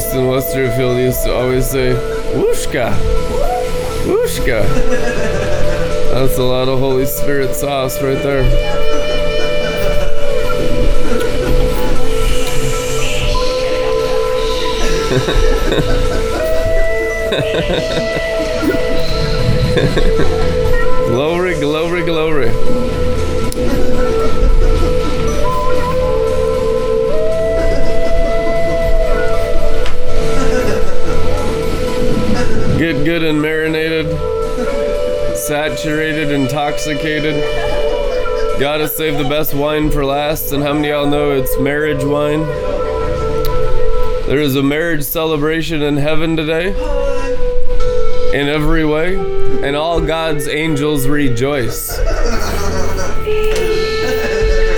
In Westerfield used to always say, Wooshka! Wooshka! That's a lot of Holy Spirit sauce right there. glory, glory, glory. Get good and marinated, saturated, intoxicated. Gotta save the best wine for last, and how many of y'all know it's marriage wine? There is a marriage celebration in heaven today, in every way, and all God's angels rejoice.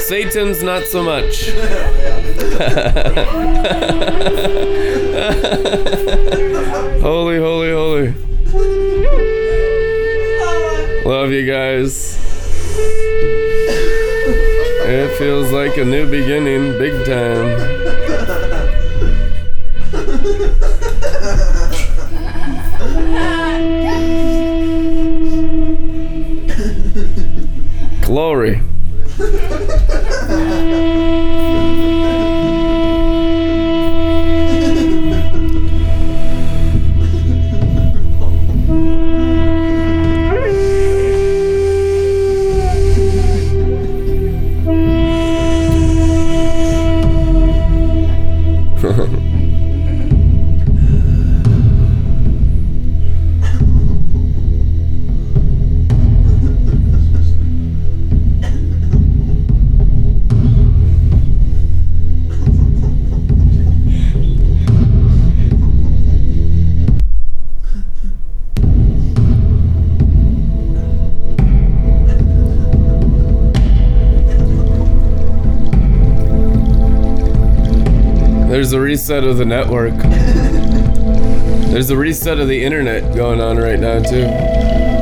Satan's not so much. holy, holy, holy. Love you guys. It feels like a new beginning, big time. Reset of the network. There's a reset of the internet going on right now, too.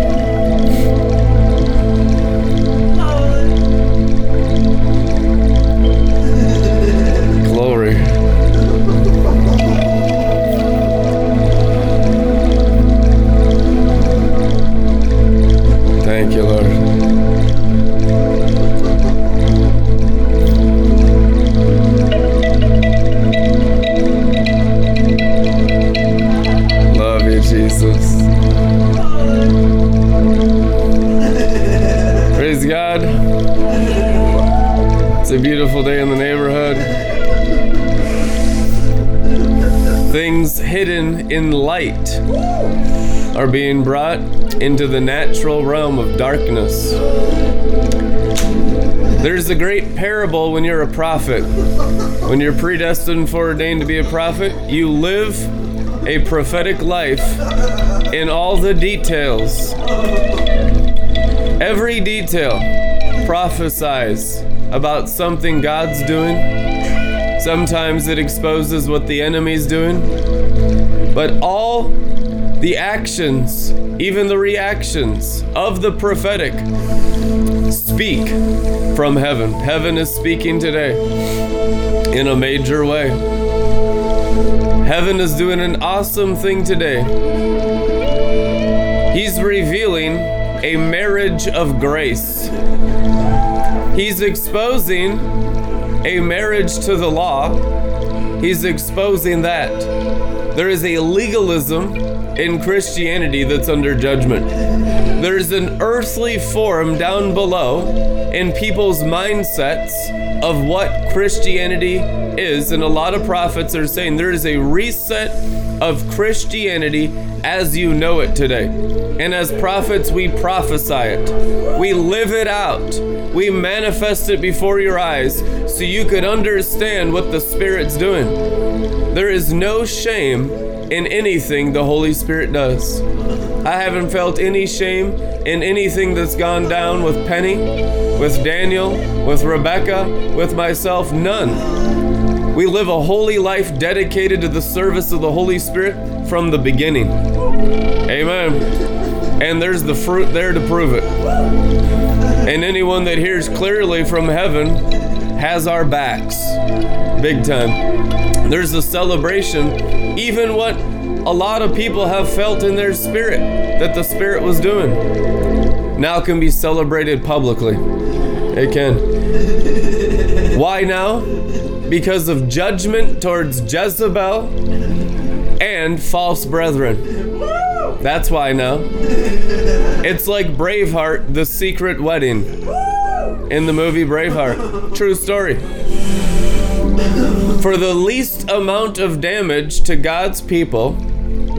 Into the natural realm of darkness. There's a great parable when you're a prophet. When you're predestined, foreordained to be a prophet, you live a prophetic life in all the details. Every detail prophesies about something God's doing. Sometimes it exposes what the enemy's doing. But all the actions, even the reactions of the prophetic, speak from heaven. Heaven is speaking today in a major way. Heaven is doing an awesome thing today. He's revealing a marriage of grace. He's exposing a marriage to the law. He's exposing that. There is a legalism in Christianity that's under judgment. There's an earthly form down below in people's mindsets of what Christianity is. And a lot of prophets are saying there is a reset of Christianity as you know it today. And as prophets, we prophesy it, we live it out, we manifest it before your eyes so you could understand what the Spirit's doing. There is no shame in anything the Holy Spirit does. I haven't felt any shame in anything that's gone down with Penny, with Daniel, with Rebecca, with myself. None. We live a holy life dedicated to the service of the Holy Spirit from the beginning. Amen. And there's the fruit there to prove it. And anyone that hears clearly from heaven has our backs. Big time. There's a celebration, even what a lot of people have felt in their spirit that the Spirit was doing. Now can be celebrated publicly. It can. Why now? Because of judgment towards Jezebel and false brethren. That's why now. It's like Braveheart, the secret wedding in the movie Braveheart. True story. For the least amount of damage to God's people,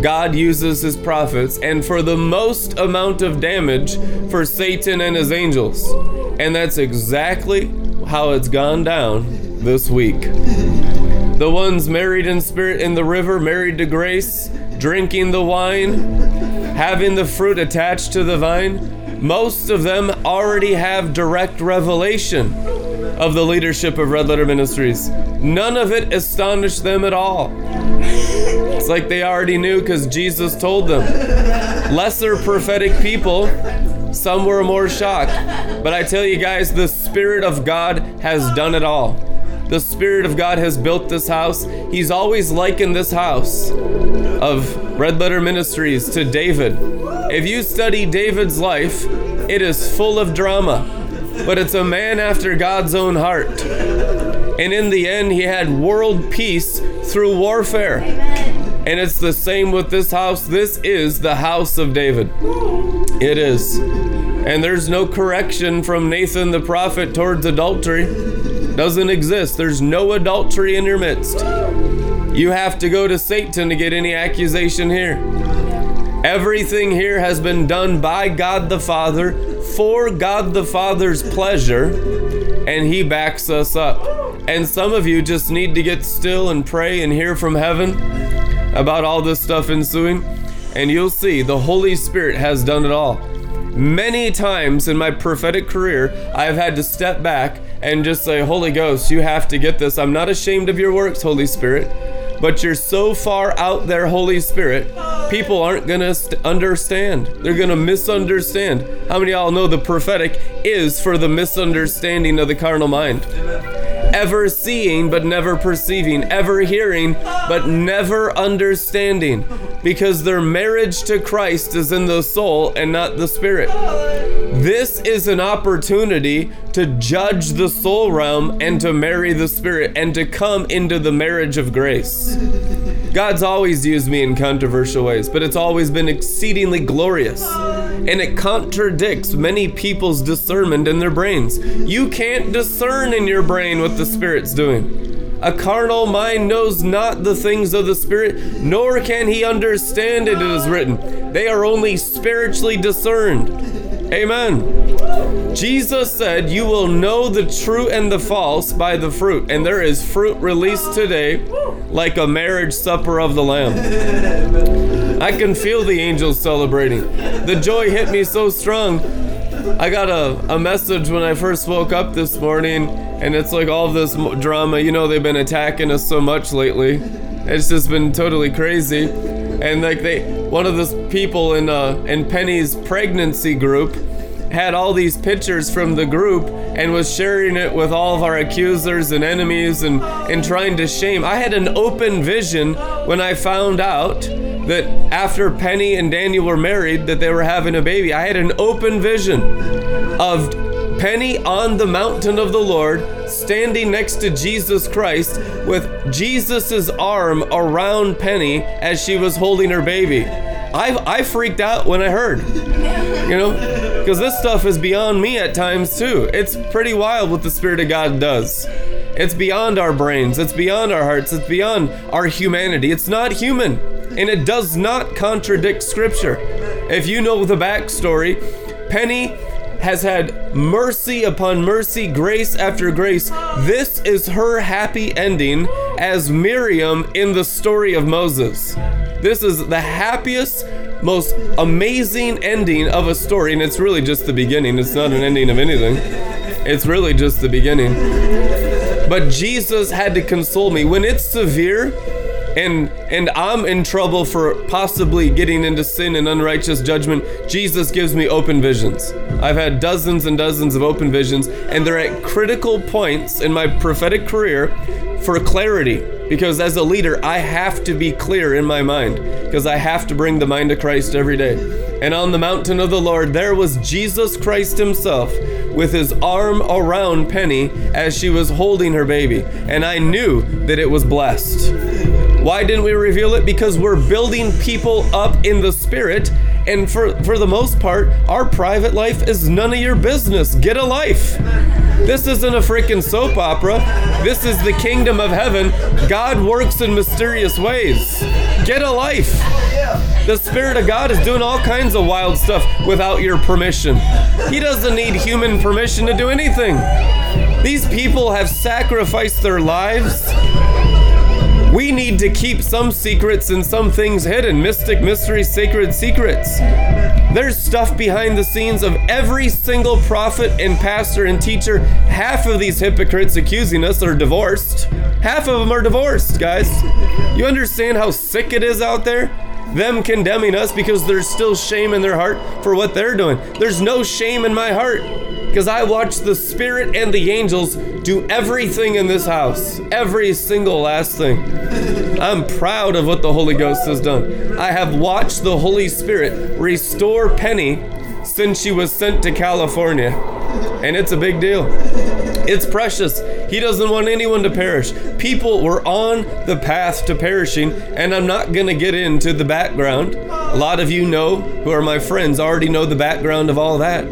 God uses his prophets, and for the most amount of damage for Satan and his angels. And that's exactly how it's gone down this week. The ones married in spirit in the river, married to grace, drinking the wine, having the fruit attached to the vine, most of them already have direct revelation of the leadership of Red Letter Ministries. None of it astonished them at all. It's like they already knew because Jesus told them. Lesser prophetic people, some were more shocked. But I tell you guys, the Spirit of God has done it all. The Spirit of God has built this house. He's always likened this house of Red Letter Ministries to David. If you study David's life, it is full of drama, but it's a man after God's own heart. And in the end, he had world peace through warfare. Amen. And it's the same with this house. This is the house of David. It is. And there's no correction from Nathan the prophet towards adultery. Doesn't exist. There's no adultery in your midst. You have to go to Satan to get any accusation here. Everything here has been done by God the Father for God the Father's pleasure, and He backs us up. And some of you just need to get still and pray and hear from heaven about all this stuff ensuing, and you'll see the Holy Spirit has done it all. Many times in my prophetic career, I've had to step back and just say, Holy Ghost, you have to get this. I'm not ashamed of your works, Holy Spirit, but you're so far out there, Holy Spirit, people aren't going to st- understand. They're going to misunderstand. How many y'all know the prophetic is for the misunderstanding of the carnal mind? ever seeing but never perceiving, ever hearing but never understanding, because their marriage to Christ is in the soul and not the spirit. This is an opportunity to judge the soul realm and to marry the spirit and to come into the marriage of grace. God's always used me in controversial ways, but it's always been exceedingly glorious. And it contradicts many people's discernment in their brains. You can't discern in your brain what the Spirit's doing. A carnal mind knows not the things of the Spirit, nor can he understand it, it is written. They are only spiritually discerned. Amen. Jesus said, You will know the true and the false by the fruit. And there is fruit released today like a marriage supper of the Lamb. I can feel the angels celebrating. The joy hit me so strong. I got a, a message when I first woke up this morning, and it's like all this drama. You know, they've been attacking us so much lately. It's just been totally crazy and like they one of the people in uh in Penny's pregnancy group had all these pictures from the group and was sharing it with all of our accusers and enemies and and trying to shame. I had an open vision when I found out that after Penny and Daniel were married that they were having a baby. I had an open vision of Penny on the mountain of the Lord, standing next to Jesus Christ with Jesus's arm around Penny as she was holding her baby. I, I freaked out when I heard, you know, because this stuff is beyond me at times too. It's pretty wild what the Spirit of God does. It's beyond our brains, it's beyond our hearts, it's beyond our humanity. It's not human, and it does not contradict Scripture. If you know the backstory, Penny has had mercy upon mercy, grace after grace. This is her happy ending as Miriam in the story of Moses. This is the happiest, most amazing ending of a story, and it's really just the beginning. It's not an ending of anything, it's really just the beginning. But Jesus had to console me. When it's severe, and and I'm in trouble for possibly getting into sin and unrighteous judgment, Jesus gives me open visions. I've had dozens and dozens of open visions, and they're at critical points in my prophetic career for clarity. because as a leader, I have to be clear in my mind because I have to bring the mind of Christ every day. And on the mountain of the Lord, there was Jesus Christ Himself with His arm around Penny as she was holding her baby. And I knew that it was blessed. Why didn't we reveal it? Because we're building people up in the spirit. And for, for the most part, our private life is none of your business. Get a life. This isn't a freaking soap opera. This is the kingdom of heaven. God works in mysterious ways. Get a life. The Spirit of God is doing all kinds of wild stuff without your permission. He doesn't need human permission to do anything. These people have sacrificed their lives we need to keep some secrets and some things hidden mystic mysteries, sacred secrets. There's stuff behind the scenes of every single prophet and pastor and teacher. Half of these hypocrites accusing us are divorced. Half of them are divorced, guys. You understand how sick it is out there? Them condemning us because there's still shame in their heart for what they're doing. There's no shame in my heart because I watch the Spirit and the angels do everything in this house. Every single last thing. I'm proud of what the Holy Ghost has done. I have watched the Holy Spirit restore Penny since she was sent to California. And it's a big deal. It's precious. He doesn't want anyone to perish. People were on the path to perishing, and I'm not going to get into the background. A lot of you know, who are my friends, already know the background of all that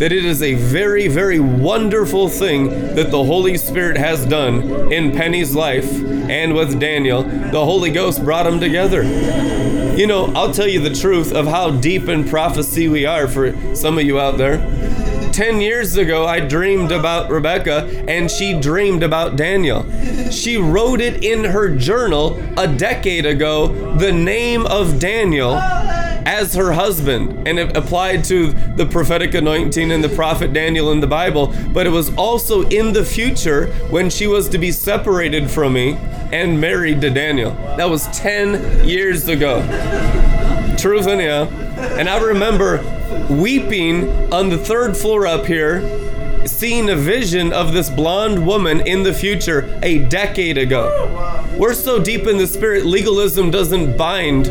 that it is a very, very wonderful thing that the Holy Spirit has done in Penny's life and with Daniel. The Holy Ghost brought them together. You know, I'll tell you the truth of how deep in prophecy we are for some of you out there. 10 years ago, I dreamed about Rebecca and she dreamed about Daniel. She wrote it in her journal a decade ago, the name of Daniel as her husband, and it applied to the prophetic anointing and the prophet Daniel in the Bible, but it was also in the future when she was to be separated from me and married to Daniel. That was 10 years ago. Truth anyhow. And I remember weeping on the third floor up here, seeing a vision of this blonde woman in the future a decade ago. We're so deep in the spirit, legalism doesn't bind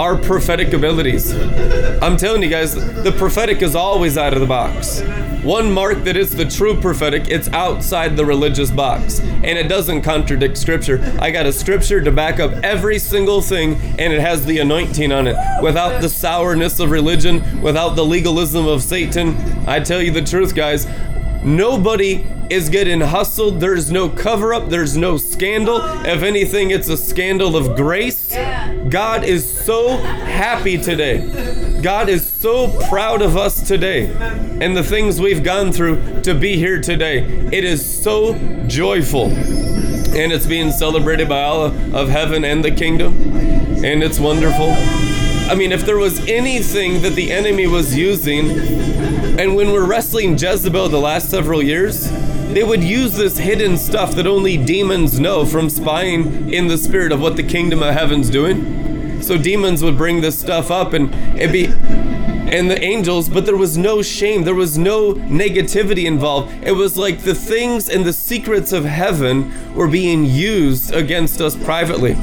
our prophetic abilities. I'm telling you guys, the prophetic is always out of the box. One mark that is the true prophetic, it's outside the religious box. And it doesn't contradict scripture. I got a scripture to back up every single thing, and it has the anointing on it. Without the sourness of religion, without the legalism of Satan, I tell you the truth, guys, Nobody is getting hustled. There's no cover up. There's no scandal. If anything, it's a scandal of grace. God is so happy today. God is so proud of us today and the things we've gone through to be here today. It is so joyful. And it's being celebrated by all of heaven and the kingdom. And it's wonderful. I mean, if there was anything that the enemy was using, and when we're wrestling Jezebel the last several years, they would use this hidden stuff that only demons know from spying in the spirit of what the kingdom of heaven's doing. So demons would bring this stuff up and it'd be and the angels, but there was no shame, there was no negativity involved. It was like the things and the secrets of heaven were being used against us privately.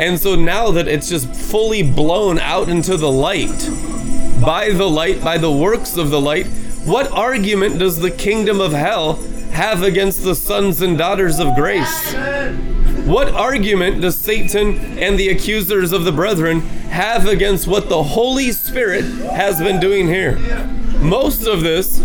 And so now that it's just fully blown out into the light, by the light, by the works of the light, what argument does the kingdom of hell have against the sons and daughters of grace? What argument does Satan and the accusers of the brethren have against what the Holy Spirit has been doing here? Most of this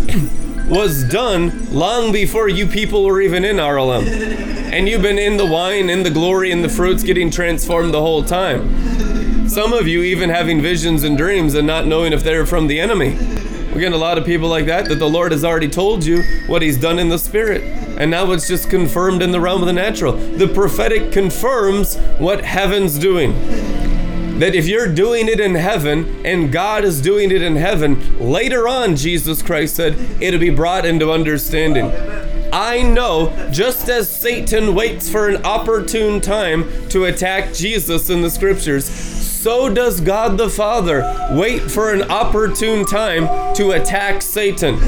was done long before you people were even in RLM and you've been in the wine, in the glory, in the fruits, getting transformed the whole time. Some of you even having visions and dreams and not knowing if they're from the enemy. Getting a lot of people like that, that the Lord has already told you what He's done in the Spirit. And now it's just confirmed in the realm of the natural. The prophetic confirms what heaven's doing that if you're doing it in heaven and God is doing it in heaven, later on, Jesus Christ said, it'll be brought into understanding. I know just as Satan waits for an opportune time to attack Jesus in the scriptures, so does God the Father wait for an opportune time to attack Satan.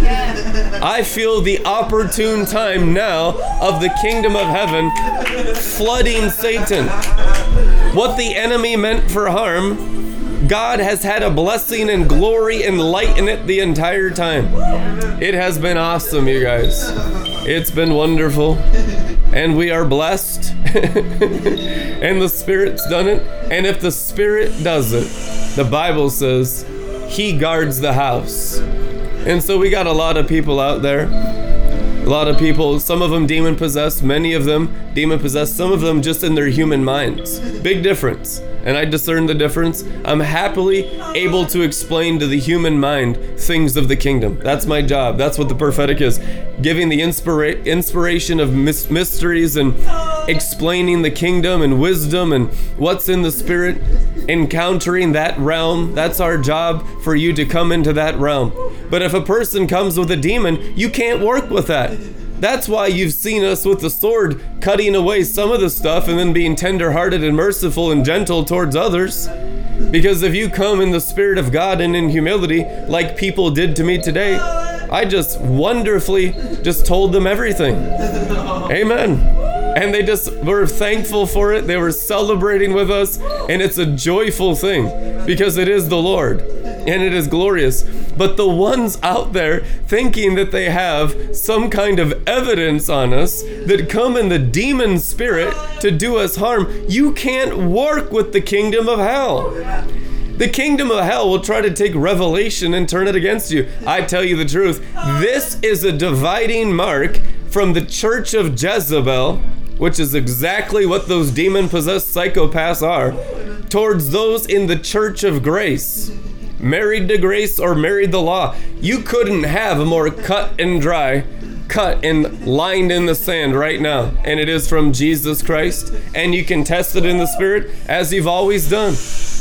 I feel the opportune time now of the kingdom of heaven flooding Satan. What the enemy meant for harm, God has had a blessing and glory and light in it the entire time. It has been awesome, you guys. It's been wonderful. And we are blessed. and the Spirit's done it. And if the Spirit does it, the Bible says He guards the house. And so we got a lot of people out there. A lot of people, some of them demon possessed, many of them demon possessed, some of them just in their human minds. Big difference. And I discern the difference. I'm happily able to explain to the human mind things of the kingdom. That's my job. That's what the prophetic is. Giving the inspira- inspiration of mis- mysteries and explaining the kingdom and wisdom and what's in the spirit, encountering that realm. That's our job for you to come into that realm. But if a person comes with a demon, you can't work with that. That's why you've seen us with the sword cutting away some of the stuff and then being tenderhearted and merciful and gentle towards others. Because if you come in the Spirit of God and in humility, like people did to me today, I just wonderfully just told them everything. Amen. And they just were thankful for it. They were celebrating with us. And it's a joyful thing because it is the Lord and it is glorious. But the ones out there thinking that they have some kind of evidence on us that come in the demon spirit to do us harm, you can't work with the kingdom of hell. The kingdom of hell will try to take revelation and turn it against you. I tell you the truth. This is a dividing mark from the church of Jezebel, which is exactly what those demon possessed psychopaths are, towards those in the church of grace. Married to grace or married the law. You couldn't have a more cut and dry, cut and lined in the sand right now. And it is from Jesus Christ. And you can test it in the Spirit as you've always done.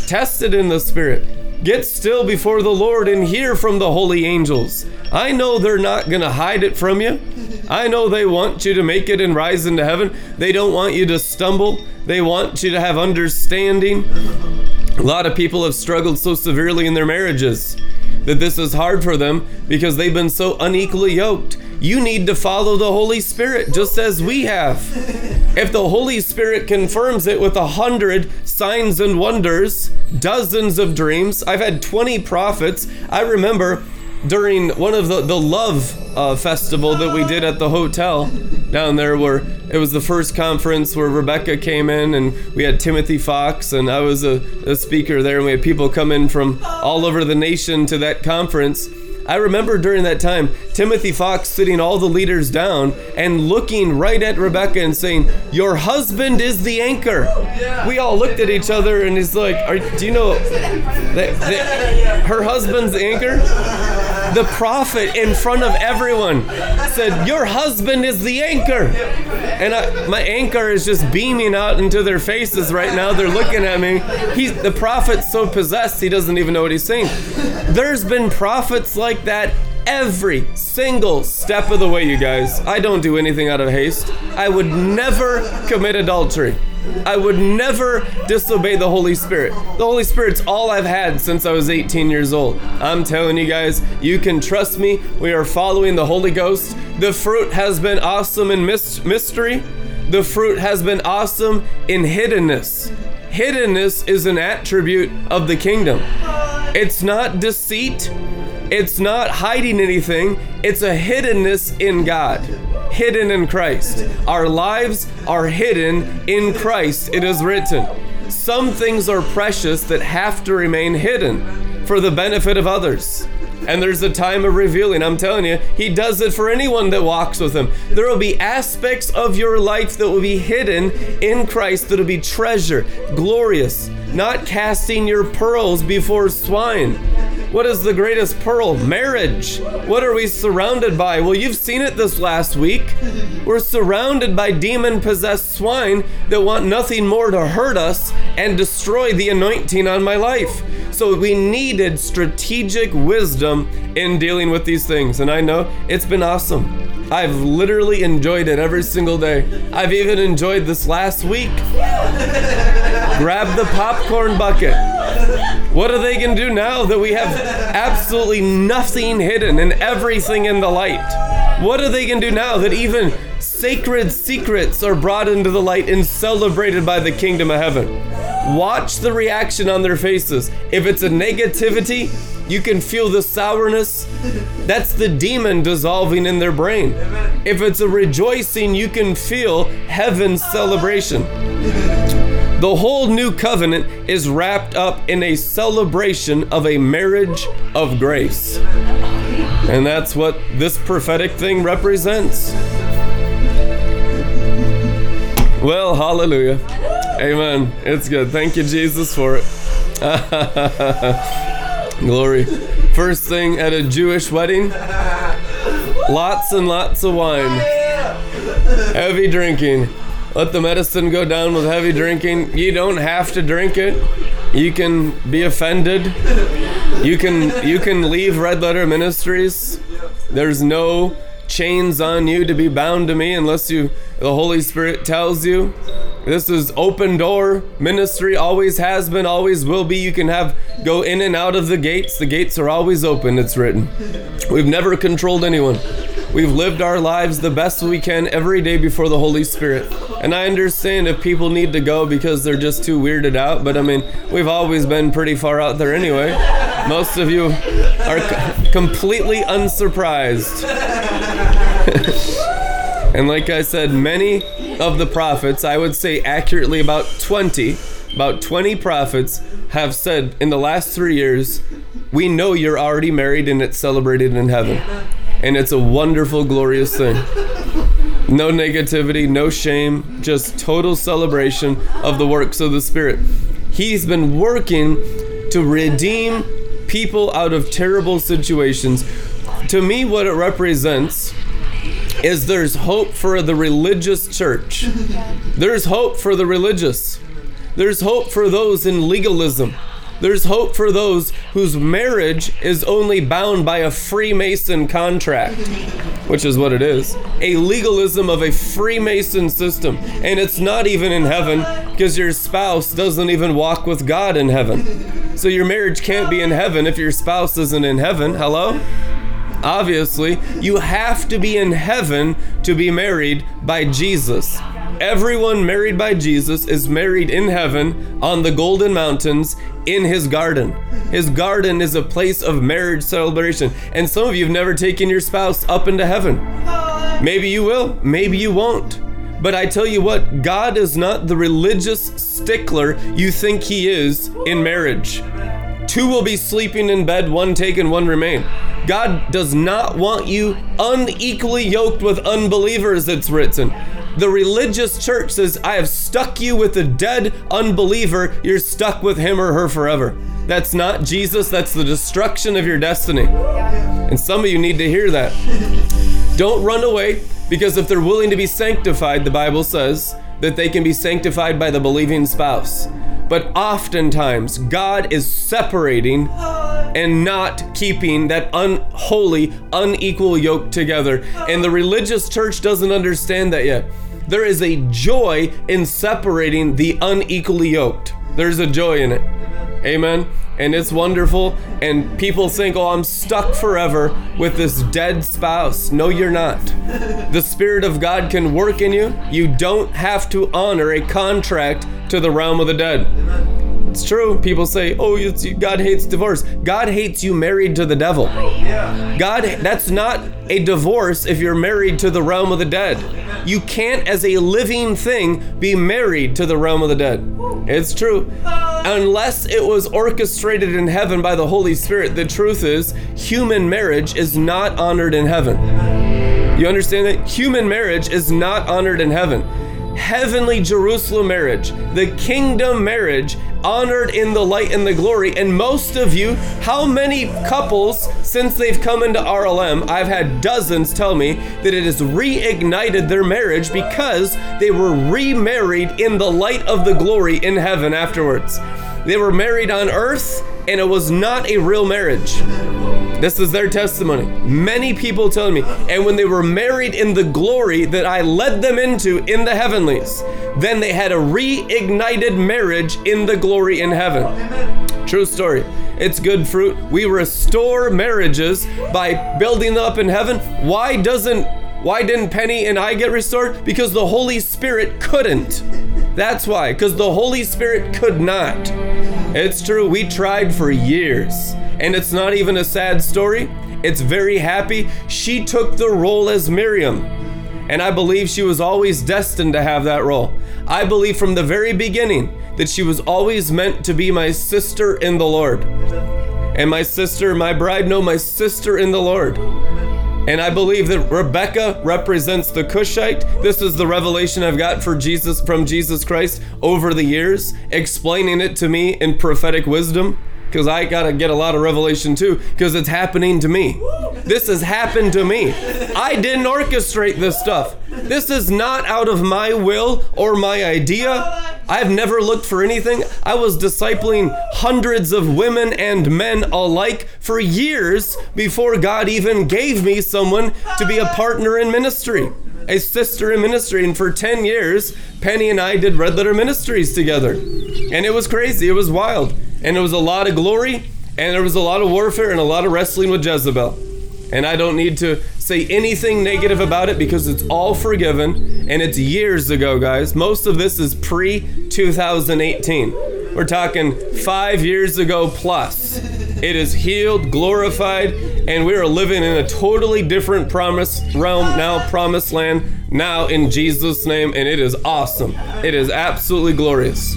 Test it in the Spirit. Get still before the Lord and hear from the holy angels. I know they're not going to hide it from you. I know they want you to make it and rise into heaven. They don't want you to stumble. They want you to have understanding. A lot of people have struggled so severely in their marriages that this is hard for them because they've been so unequally yoked. You need to follow the Holy Spirit just as we have. If the Holy Spirit confirms it with a hundred signs and wonders, dozens of dreams, I've had 20 prophets. I remember during one of the, the love uh, festival that we did at the hotel down there where it was the first conference where rebecca came in and we had timothy fox and i was a, a speaker there and we had people come in from all over the nation to that conference I remember during that time, Timothy Fox sitting all the leaders down and looking right at Rebecca and saying, Your husband is the anchor. We all looked at each other and he's like, Do you know that, that her husband's the anchor? The prophet in front of everyone said, Your husband is the anchor. And I, my anchor is just beaming out into their faces right now. They're looking at me. He's, the prophet's so possessed, he doesn't even know what he's saying. There's been prophets like that every single step of the way, you guys. I don't do anything out of haste. I would never commit adultery. I would never disobey the Holy Spirit. The Holy Spirit's all I've had since I was 18 years old. I'm telling you guys, you can trust me. We are following the Holy Ghost. The fruit has been awesome in mystery. The fruit has been awesome in hiddenness. Hiddenness is an attribute of the kingdom. It's not deceit. It's not hiding anything. It's a hiddenness in God hidden in Christ. Our lives are hidden in Christ, it is written. Some things are precious that have to remain hidden for the benefit of others. And there's a time of revealing. I'm telling you, He does it for anyone that walks with Him. There will be aspects of your life that will be hidden in Christ that will be treasure, glorious, not casting your pearls before swine what is the greatest pearl? Marriage. What are we surrounded by? Well, you've seen it this last week. We're surrounded by demon possessed swine that want nothing more to hurt us and destroy the anointing on my life. So we needed strategic wisdom in dealing with these things. And I know it's been awesome. I've literally enjoyed it every single day. I've even enjoyed this last week. Grab the popcorn bucket What are they going to do now that we have absolutely nothing hidden and everything in the light? What are they going to do now that even sacred secrets are brought into the light and celebrated by the kingdom of heaven? Watch the reaction on their faces. If it's a negativity, you can feel the sourness. That's the demon dissolving in their brain. If it's a rejoicing, you can feel heaven's celebration. The whole new covenant is wrapped up in a celebration of a marriage of grace. And that's what this prophetic thing represents. Well, hallelujah. Amen. It's good. Thank you, Jesus, for it. Glory. First thing at a Jewish wedding lots and lots of wine. Heavy drinking. Let the medicine go down with heavy drinking. You don't have to drink it. You can be offended. You can you can leave Red Letter Ministries. There's no chains on you to be bound to me unless you the Holy Spirit tells you. This is open door ministry, always has been, always will be. You can have go in and out of the gates. The gates are always open, it's written. We've never controlled anyone. We've lived our lives the best we can every day before the Holy Spirit. And I understand if people need to go because they're just too weirded out, but I mean, we've always been pretty far out there anyway. Most of you are completely unsurprised. and like I said, many of the prophets, I would say accurately about 20, about 20 prophets have said in the last three years, we know you're already married and it's celebrated in heaven. And it's a wonderful, glorious thing. No negativity, no shame, just total celebration of the works of the Spirit. He's been working to redeem people out of terrible situations. To me, what it represents is there's hope for the religious church. There's hope for the religious. There's hope for those in legalism. There's hope for those whose marriage is only bound by a Freemason contract, which is what it is a legalism of a Freemason system. And it's not even in heaven because your spouse doesn't even walk with God in heaven. So your marriage can't be in heaven if your spouse isn't in heaven. Hello? Obviously, you have to be in heaven to be married by Jesus. Everyone married by Jesus is married in heaven on the golden mountains in his garden. His garden is a place of marriage celebration. And some of you have never taken your spouse up into heaven. Maybe you will, maybe you won't. But I tell you what, God is not the religious stickler you think he is in marriage. Two will be sleeping in bed, one taken, one remain. God does not want you unequally yoked with unbelievers, it's written. The religious church says, I have stuck you with a dead unbeliever, you're stuck with him or her forever. That's not Jesus, that's the destruction of your destiny. And some of you need to hear that. Don't run away, because if they're willing to be sanctified, the Bible says that they can be sanctified by the believing spouse. But oftentimes, God is separating and not keeping that unholy, unequal yoke together. And the religious church doesn't understand that yet. There is a joy in separating the unequally yoked. There's a joy in it. Amen. And it's wonderful. And people think, oh, I'm stuck forever with this dead spouse. No, you're not. The Spirit of God can work in you. You don't have to honor a contract to the realm of the dead. It's true. People say, "Oh, God hates divorce." God hates you married to the devil. God, that's not a divorce if you're married to the realm of the dead. You can't, as a living thing, be married to the realm of the dead. It's true. Unless it was orchestrated in heaven by the Holy Spirit, the truth is, human marriage is not honored in heaven. You understand that? Human marriage is not honored in heaven heavenly Jerusalem marriage, the kingdom marriage, honored in the light and the glory. And most of you, how many couples since they've come into RLM, I've had dozens tell me that it has reignited their marriage because they were remarried in the light of the glory in heaven afterwards. They were married on earth and it was not a real marriage. This is their testimony. Many people telling me, and when they were married in the glory that I led them into in the heavenlies, then they had a reignited marriage in the glory in heaven. True story. It's good fruit. We restore marriages by building up in heaven. Why doesn't why didn't Penny and I get restored? Because the Holy Spirit couldn't. That's why, because the Holy Spirit could not. It's true, we tried for years. And it's not even a sad story. It's very happy. She took the role as Miriam. And I believe she was always destined to have that role. I believe from the very beginning that she was always meant to be my sister in the Lord. And my sister, my bride, no, my sister in the Lord. And I believe that Rebecca represents the Cushite. This is the revelation I've got for Jesus from Jesus Christ over the years, explaining it to me in prophetic wisdom because I got to get a lot of revelation too, because it's happening to me. This has happened to me. I didn't orchestrate this stuff. This is not out of my will or my idea. I've never looked for anything. I was discipling hundreds of women and men alike for years before God even gave me someone to be a partner in ministry a sister in ministry. And for 10 years, Penny and I did Red Letter Ministries together. And it was crazy. It was wild and it was a lot of glory, and there was a lot of warfare and a lot of wrestling with Jezebel. And I don't need to say anything negative about it because it's all forgiven and it's years ago, guys. Most of this is pre 2018. We're talking five years ago plus. It is healed, glorified, and we are living in a totally different promise realm now, promised land now in Jesus' name, and it is awesome. It is absolutely glorious.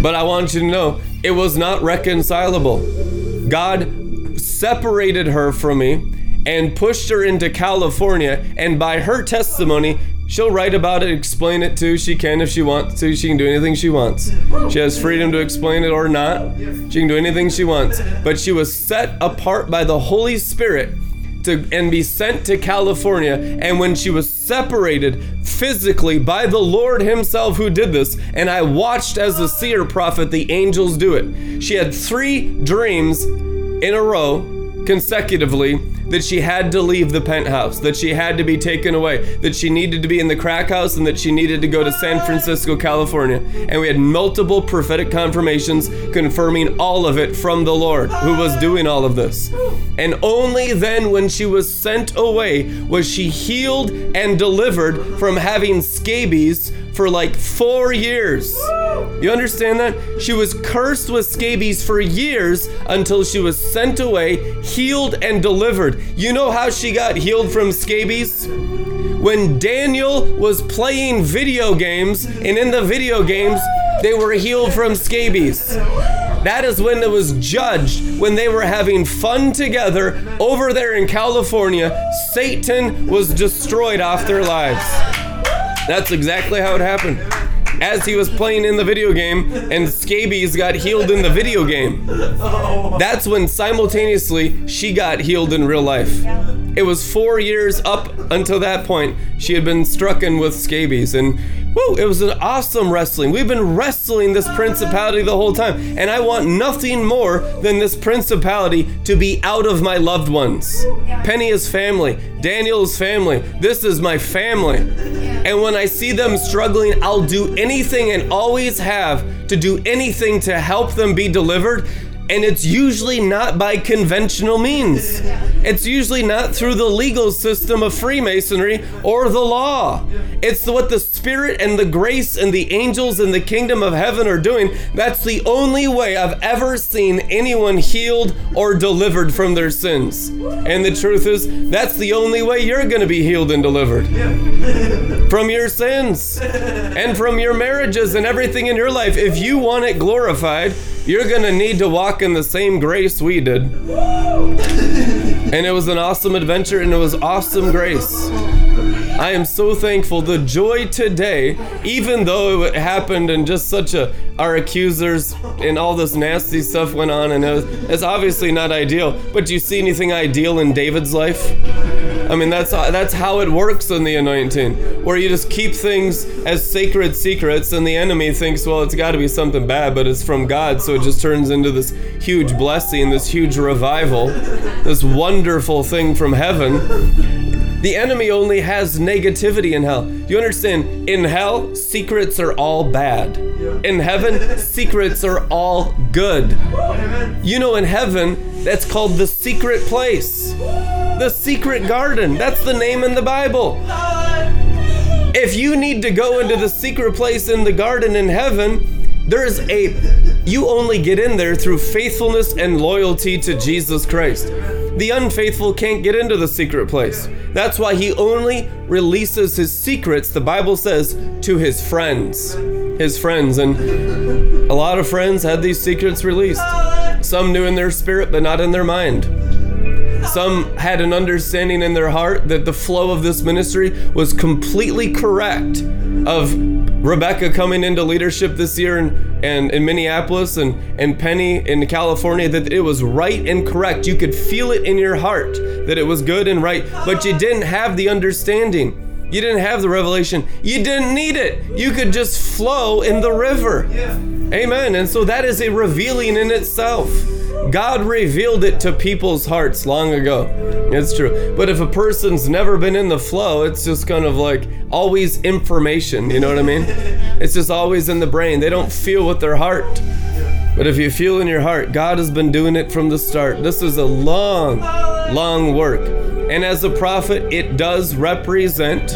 But I want you to know it was not reconcilable. God separated her from me and pushed her into California, and by her testimony, she'll write about it, explain it too. She can if she wants to. She can do anything she wants. She has freedom to explain it or not. She can do anything she wants. But she was set apart by the Holy Spirit to and be sent to California. And when she was separated physically by the Lord Himself who did this, and I watched as a seer prophet the angels do it. She had three dreams in a row consecutively that she had to leave the penthouse, that she had to be taken away, that she needed to be in the crack house, and that she needed to go to San Francisco, California. And we had multiple prophetic confirmations confirming all of it from the Lord who was doing all of this. And only then, when she was sent away, was she healed and delivered from having scabies for like four years. You understand that? She was cursed with scabies for years until she was sent away, healed, and delivered. You know how she got healed from scabies? When Daniel was playing video games, and in the video games, they were healed from scabies. That is when it was judged, when they were having fun together over there in California. Satan was destroyed off their lives. That's exactly how it happened. As he was playing in the video game and scabies got healed in the video game. That's when simultaneously she got healed in real life. It was four years up until that point. She had been strucken with scabies and whoa, it was an awesome wrestling. We've been wrestling this principality the whole time, and I want nothing more than this principality to be out of my loved ones. Penny is family, Daniel is family. This is my family. And when I see them struggling, I'll do anything and always have to do anything to help them be delivered and it's usually not by conventional means. It's usually not through the legal system of Freemasonry or the law. It's what the Spirit and the grace and the angels and the kingdom of heaven are doing. That's the only way I've ever seen anyone healed or delivered from their sins. And the truth is, that's the only way you're going to be healed and delivered from your sins and from your marriages and everything in your life. If you want it glorified, you're to need to walk in the same grace we did. And it was an awesome adventure and it was awesome grace. I am so thankful. The joy today, even though it happened and just such a, our accusers and all this nasty stuff went on, and it was, it's obviously not ideal. But do you see anything ideal in David's life? I mean, that's uh, that's how it works in the anointing, where you just keep things as sacred secrets, and the enemy thinks, well, it's got to be something bad, but it's from God, so it just turns into this huge blessing, this huge revival, this wonderful thing from heaven The enemy only has negativity in hell. You understand? In hell, secrets are all bad. In heaven, secrets are all good. You know, in heaven, that's called the secret place, the secret garden. That's the name in the Bible. If you need to go into the secret place in the garden in heaven, there is a, you only get in there through faithfulness and loyalty to Jesus Christ. The unfaithful can't get into the secret place. That's why he only releases his secrets, the Bible says, to his friends. His friends. And a lot of friends had these secrets released. Some knew in their spirit, but not in their mind. Some had an understanding in their heart that the flow of this ministry was completely correct of Rebecca coming into leadership this year in, and in Minneapolis and, and Penny in California, that it was right and correct. You could feel it in your heart that it was good and right, but you didn't have the understanding. You didn't have the revelation. You didn't need it. You could just flow in the river. Amen. And so that is a revealing in itself. God revealed it to people's hearts long ago. It's true. But if a person's never been in the flow, it's just kind of like always information. You know what I mean? It's just always in the brain. They don't feel with their heart. But if you feel in your heart, God has been doing it from the start. This is a long, long work. And as a prophet, it does represent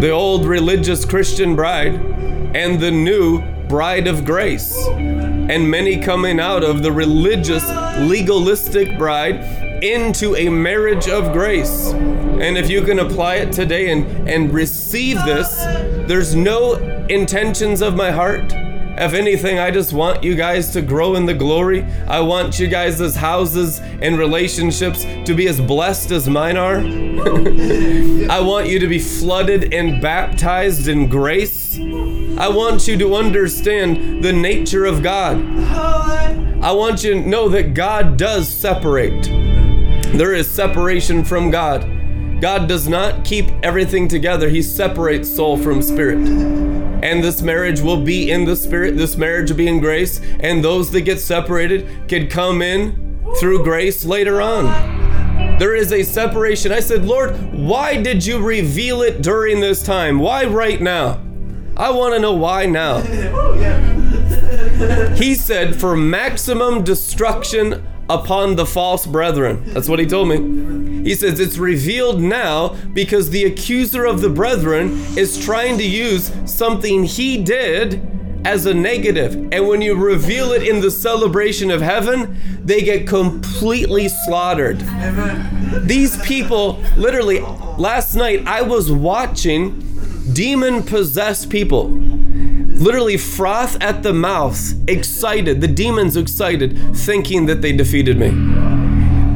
the old religious Christian bride and the new bride of grace and many coming out of the religious, legalistic bride into a marriage of grace. And if you can apply it today and, and receive this, there's no intentions of my heart. If anything, I just want you guys to grow in the glory. I want you guys' houses and relationships to be as blessed as mine are. I want you to be flooded and baptized in grace. I want you to understand the nature of God. I want you to know that God does separate. There is separation from God. God does not keep everything together, He separates soul from spirit. And this marriage will be in the spirit, this marriage will be in grace, and those that get separated can come in through grace later on. There is a separation. I said, Lord, why did you reveal it during this time? Why right now? I want to know why now. Oh, he said, for maximum destruction upon the false brethren. That's what he told me. He says, It's revealed now because the accuser of the brethren is trying to use something he did as a negative. And when you reveal it in the celebration of heaven, they get completely slaughtered. These people, literally, last night I was watching demon possessed people literally froth at the mouth, excited, the demons excited, thinking that they defeated me.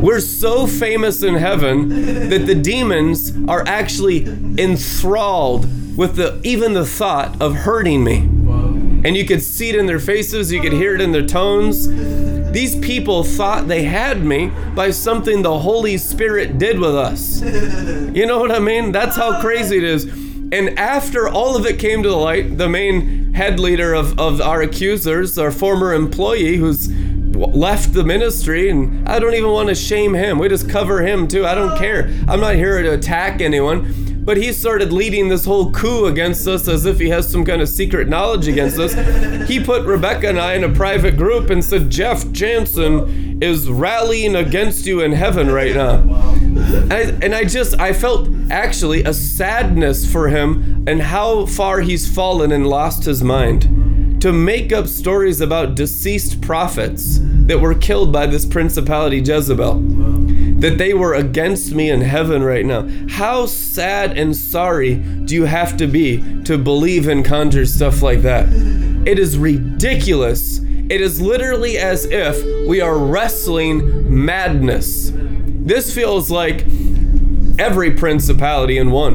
We're so famous in heaven that the demons are actually enthralled with the even the thought of hurting me. And you could see it in their faces, you could hear it in their tones. These people thought they had me by something the Holy Spirit did with us. You know what I mean? That's how crazy it is. And after all of it came to the light, the main head leader of, of our accusers, our former employee who's left the ministry, and I don't even want to shame him. We just cover him too. I don't care. I'm not here to attack anyone. But he started leading this whole coup against us as if he has some kind of secret knowledge against us. He put Rebecca and I in a private group and said, Jeff Jansen is rallying against you in heaven right now. And I, and I just, I felt actually a sadness for him and how far he's fallen and lost his mind. To make up stories about deceased prophets that were killed by this principality Jezebel that they were against me in heaven right now. How sad and sorry do you have to be to believe and conjure stuff like that? It is ridiculous. It is literally as if we are wrestling madness. This feels like every principality in one,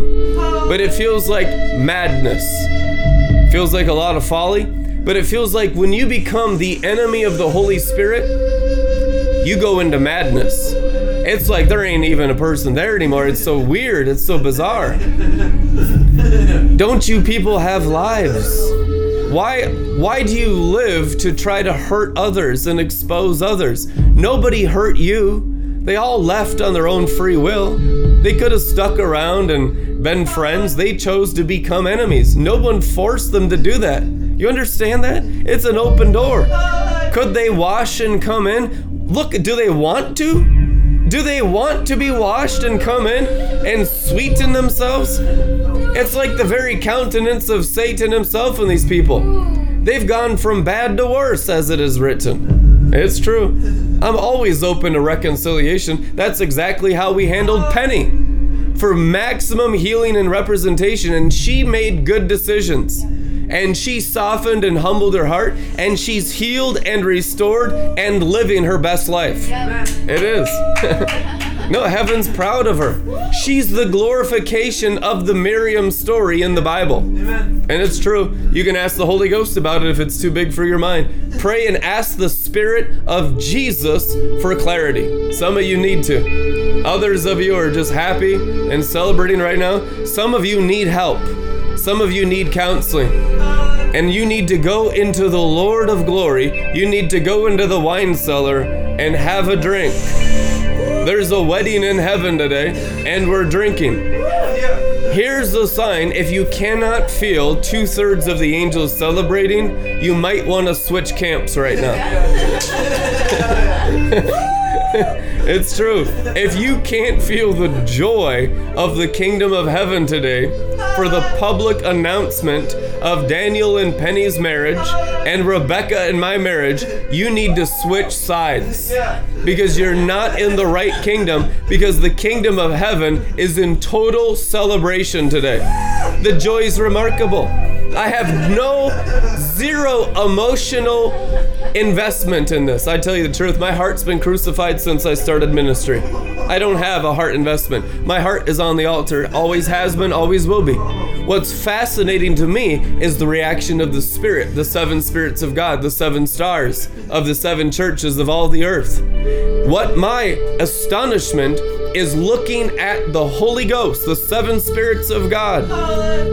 but it feels like madness. Feels like a lot of folly, but it feels like when you become the enemy of the Holy Spirit, you go into madness. It's like there ain't even a person there anymore. It's so weird. It's so bizarre. Don't you people have lives? Why why do you live to try to hurt others and expose others? Nobody hurt you. They all left on their own free will. They could have stuck around and been friends. They chose to become enemies. No one forced them to do that. You understand that? It's an open door. Could they wash and come in? Look, do they want to? Do they want to be washed and come in and sweeten themselves? It's like the very countenance of Satan himself in these people. They've gone from bad to worse, as it is written. It's true. I'm always open to reconciliation. That's exactly how we handled Penny for maximum healing and representation, and she made good decisions. And she softened and humbled her heart, and she's healed and restored and living her best life. It is. no, heaven's proud of her. She's the glorification of the Miriam story in the Bible. And it's true. You can ask the Holy Ghost about it if it's too big for your mind. Pray and ask the Spirit of Jesus for clarity. Some of you need to. Others of you are just happy and celebrating right now. Some of you need help. Some of you need counseling. And you need to go into the Lord of glory. You need to go into the wine cellar and have a drink. There's a wedding in heaven today, and we're drinking. Here's the sign if you cannot feel two thirds of the angels celebrating, you might want to switch camps right now. it's true. If you can't feel the joy of the kingdom of heaven today for the public announcement of Daniel and Penny's marriage and Rebecca and my marriage, you need to switch sides because you're not in the right kingdom because the kingdom of heaven is in total celebration today. The joy is remarkable. I have no zero emotional investment in this. I tell you the truth, my heart's been crucified since I started ministry. I don't have a heart investment. My heart is on the altar, always has been, always will be. What's fascinating to me is the reaction of the Spirit, the seven spirits of God, the seven stars of the seven churches of all the earth. What my astonishment is looking at the Holy Ghost, the seven spirits of God.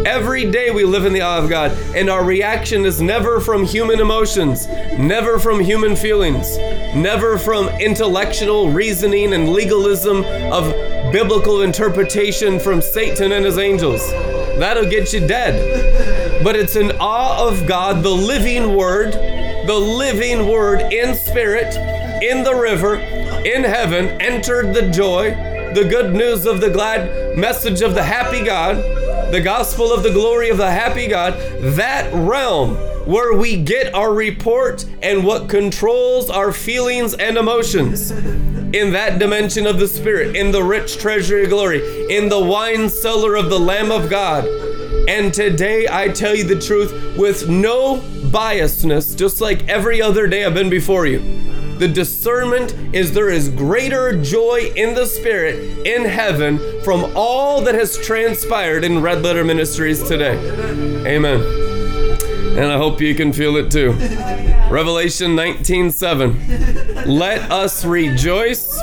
Every day we live in the awe of God, and our reaction is never from human emotions, never from human feelings, never from intellectual reasoning and legalism of biblical interpretation from Satan and his angels. That'll get you dead. But it's in awe of God, the living Word, the living Word in spirit, in the river, in heaven, entered the joy, the good news of the glad message of the happy God, the gospel of the glory of the happy God, that realm where we get our report and what controls our feelings and emotions. In that dimension of the Spirit, in the rich treasury of glory, in the wine cellar of the Lamb of God. And today I tell you the truth with no biasness, just like every other day I've been before you. The discernment is there is greater joy in the Spirit in heaven from all that has transpired in Red Letter Ministries today. Amen and I hope you can feel it too. Revelation 19:7. Let us rejoice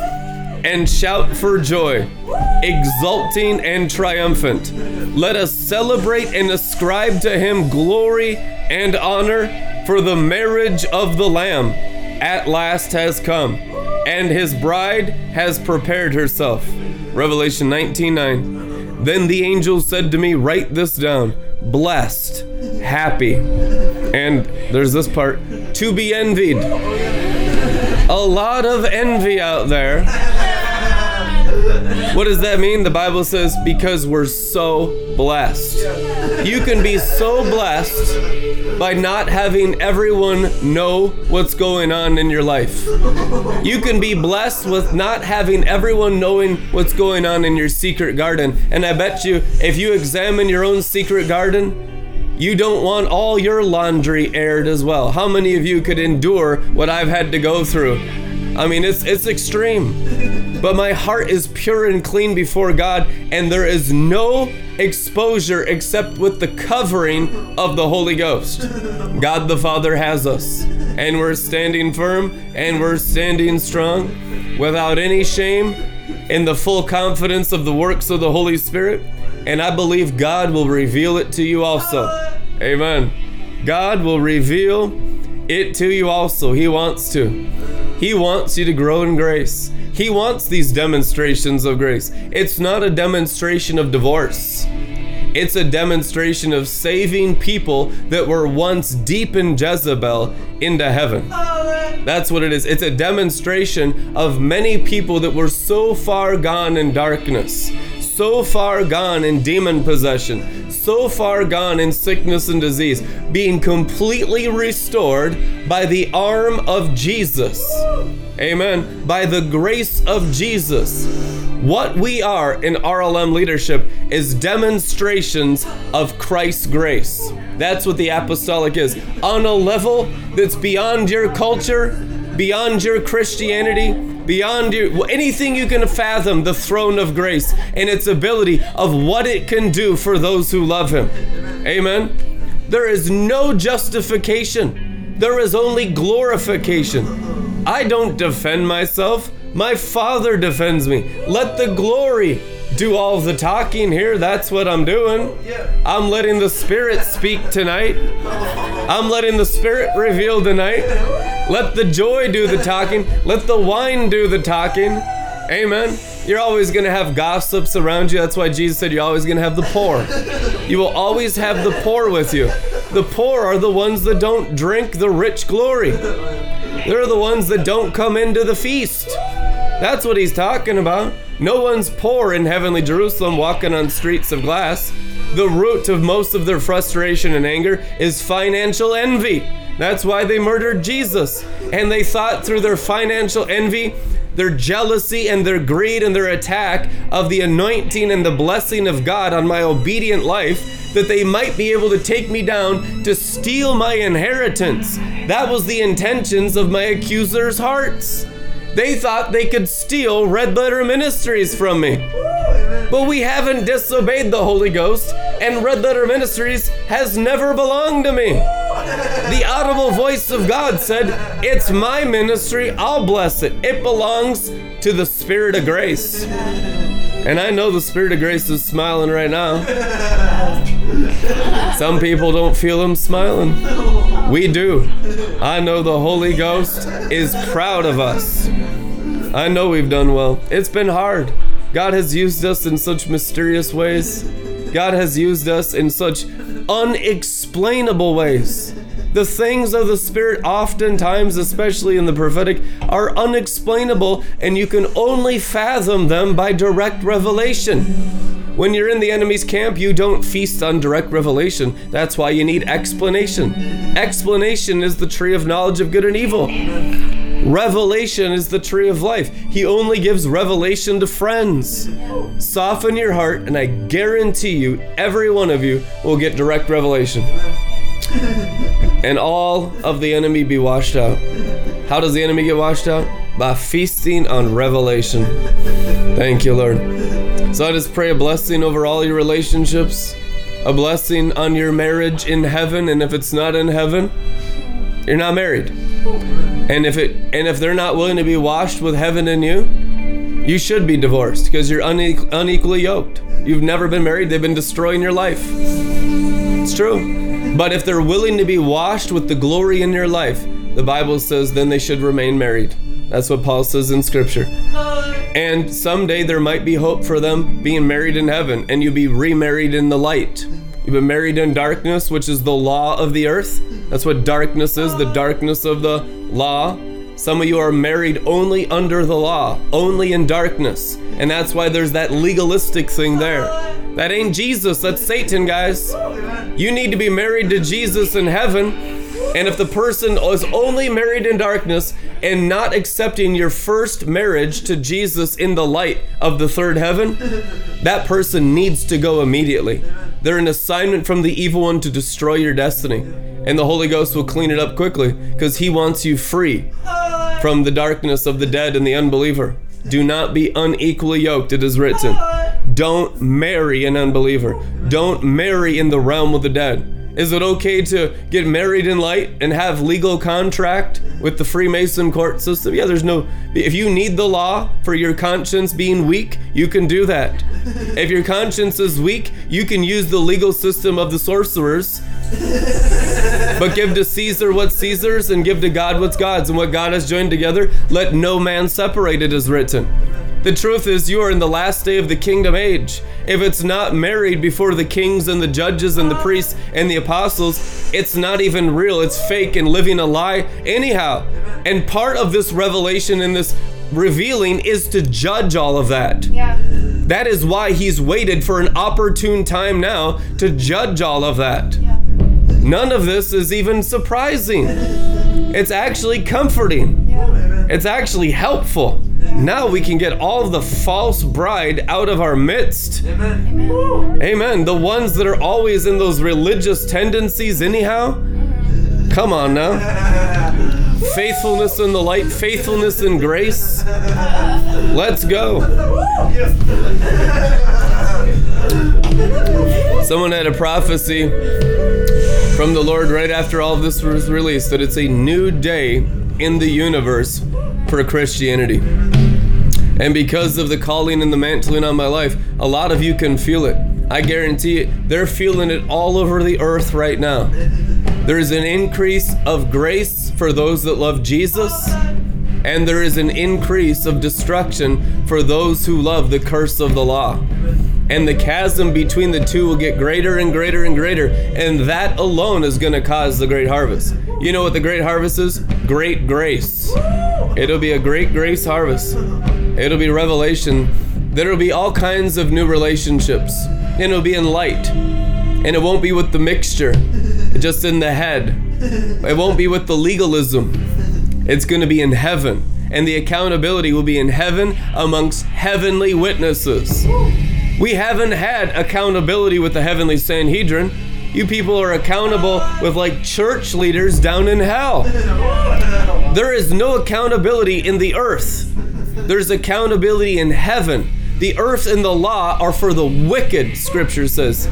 and shout for joy, exulting and triumphant. Let us celebrate and ascribe to him glory and honor, for the marriage of the Lamb at last has come, and his bride has prepared herself. Revelation 19:9. Then the angel said to me, Write this down blessed, happy, and there's this part to be envied. A lot of envy out there. What does that mean? The Bible says because we're so blessed. You can be so blessed by not having everyone know what's going on in your life. You can be blessed with not having everyone knowing what's going on in your secret garden. And I bet you, if you examine your own secret garden, you don't want all your laundry aired as well. How many of you could endure what I've had to go through? I mean, it's it's extreme. But my heart is pure and clean before God, and there is no exposure except with the covering of the Holy Ghost. God the Father has us, and we're standing firm and we're standing strong without any shame in the full confidence of the works of the Holy Spirit. And I believe God will reveal it to you also. Amen. God will reveal it to you also. He wants to. He wants you to grow in grace. He wants these demonstrations of grace. It's not a demonstration of divorce. It's a demonstration of saving people that were once deep in Jezebel into heaven. That's what it is. It's a demonstration of many people that were so far gone in darkness, so far gone in demon possession, so far gone in sickness and disease, being completely restored by the arm of Jesus. Amen. By the grace of Jesus. What we are in RLM leadership is demonstrations of Christ's grace. That's what the apostolic is. On a level that's beyond your culture, beyond your Christianity, beyond your, anything you can fathom the throne of grace and its ability of what it can do for those who love Him. Amen. There is no justification, there is only glorification. I don't defend myself. My Father defends me. Let the glory do all the talking here. That's what I'm doing. I'm letting the Spirit speak tonight. I'm letting the Spirit reveal tonight. Let the joy do the talking. Let the wine do the talking. Amen. You're always going to have gossips around you. That's why Jesus said you're always going to have the poor. You will always have the poor with you. The poor are the ones that don't drink the rich glory. They're the ones that don't come into the feast. That's what he's talking about. No one's poor in heavenly Jerusalem walking on streets of glass. The root of most of their frustration and anger is financial envy. That's why they murdered Jesus. And they thought through their financial envy, their jealousy, and their greed and their attack of the anointing and the blessing of God on my obedient life that they might be able to take me down to steal my inheritance. That was the intentions of my accusers' hearts. They thought they could steal Red Letter Ministries from me. But we haven't disobeyed the Holy Ghost, and Red Letter Ministries has never belonged to me. The audible voice of God said, It's my ministry, I'll bless it. It belongs to the Spirit of grace. And I know the Spirit of grace is smiling right now. Some people don't feel him smiling. We do. I know the Holy Ghost is proud of us. I know we've done well. It's been hard. God has used us in such mysterious ways. God has used us in such unexplainable ways. The things of the Spirit, oftentimes, especially in the prophetic, are unexplainable, and you can only fathom them by direct revelation. When you're in the enemy's camp, you don't feast on direct revelation. That's why you need explanation. Explanation is the tree of knowledge of good and evil. Revelation is the tree of life. He only gives revelation to friends. Soften your heart, and I guarantee you, every one of you will get direct revelation. And all of the enemy be washed out. How does the enemy get washed out? By feasting on revelation. Thank you, Lord. So I just pray a blessing over all your relationships, a blessing on your marriage in heaven, and if it's not in heaven, you're not married. And if it and if they're not willing to be washed with heaven in you, you should be divorced because you're une- unequally yoked. You've never been married, they've been destroying your life. It's true. But if they're willing to be washed with the glory in your life, the Bible says then they should remain married. That's what Paul says in scripture. And someday there might be hope for them being married in heaven and you be remarried in the light. You've been married in darkness, which is the law of the earth. That's what darkness is, the darkness of the law. Some of you are married only under the law, only in darkness. And that's why there's that legalistic thing there. That ain't Jesus, that's Satan, guys. You need to be married to Jesus in heaven. And if the person is only married in darkness and not accepting your first marriage to Jesus in the light of the third heaven, that person needs to go immediately. They're an assignment from the evil one to destroy your destiny. And the Holy Ghost will clean it up quickly because he wants you free from the darkness of the dead and the unbeliever. Do not be unequally yoked, it is written. Don't marry an unbeliever. Don't marry in the realm of the dead. Is it okay to get married in light and have legal contract with the Freemason court system? Yeah, there's no. If you need the law for your conscience being weak, you can do that. If your conscience is weak, you can use the legal system of the sorcerers But give to Caesar what's Caesar's and give to God what's God's. And what God has joined together, let no man separate, it is written. The truth is, you are in the last day of the kingdom age. If it's not married before the kings and the judges and the priests and the apostles, it's not even real. It's fake and living a lie, anyhow. And part of this revelation and this revealing is to judge all of that. Yeah. That is why he's waited for an opportune time now to judge all of that. Yeah. None of this is even surprising. It's actually comforting. Yeah. It's actually helpful. Now we can get all the false bride out of our midst. Amen. Amen. The ones that are always in those religious tendencies, anyhow. Come on now. Faithfulness in the light, faithfulness in grace. Let's go. Someone had a prophecy from the Lord right after all this was released that it's a new day in the universe for Christianity. And because of the calling and the mantling on my life, a lot of you can feel it. I guarantee it. They're feeling it all over the earth right now. There is an increase of grace for those that love Jesus, and there is an increase of destruction for those who love the curse of the law. And the chasm between the two will get greater and greater and greater, and that alone is going to cause the great harvest. You know what the great harvest is? Great grace. It'll be a great grace harvest. It'll be revelation. There'll be all kinds of new relationships, and it'll be in light. And it won't be with the mixture, just in the head. It won't be with the legalism. It's going to be in heaven. And the accountability will be in heaven amongst heavenly witnesses. We haven't had accountability with the heavenly Sanhedrin. You people are accountable with like church leaders down in hell. There is no accountability in the earth. There's accountability in heaven. The earth and the law are for the wicked, scripture says.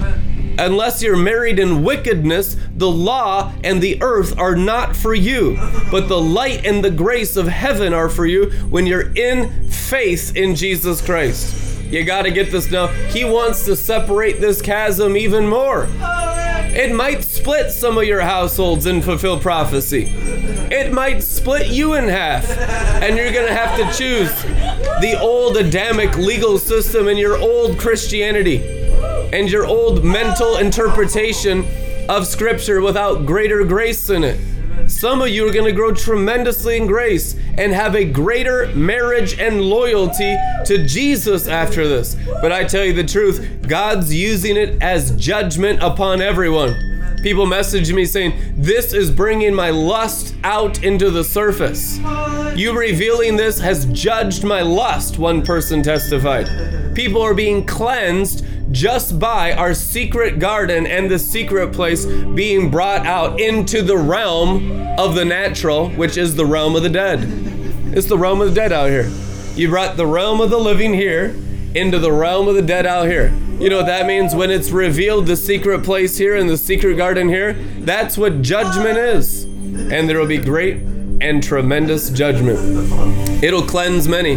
Unless you're married in wickedness, the law and the earth are not for you. But the light and the grace of heaven are for you when you're in faith in Jesus Christ. You got to get this now. He wants to separate this chasm even more. It might split some of your households and fulfill prophecy. It might split you in half. And you're to have to choose the old Adamic legal system and your old Christianity and your old mental interpretation of Scripture without greater grace in it. Some of you are going to grow tremendously in grace and have a greater marriage and loyalty to Jesus after this. But I tell you the truth, God's using it as judgment upon everyone. People message me saying, This is bringing my lust out into the surface. You revealing this has judged my lust, one person testified. People are being cleansed just by our secret garden and the secret place being brought out into the realm of the natural, which is the realm of the dead. It's the realm of the dead out here. You brought the realm of the living here into the realm of the dead out here. You know what that means? When it's revealed the secret place here and the secret garden here, that's what judgment is. And there will be great and tremendous judgment. It'll cleanse many.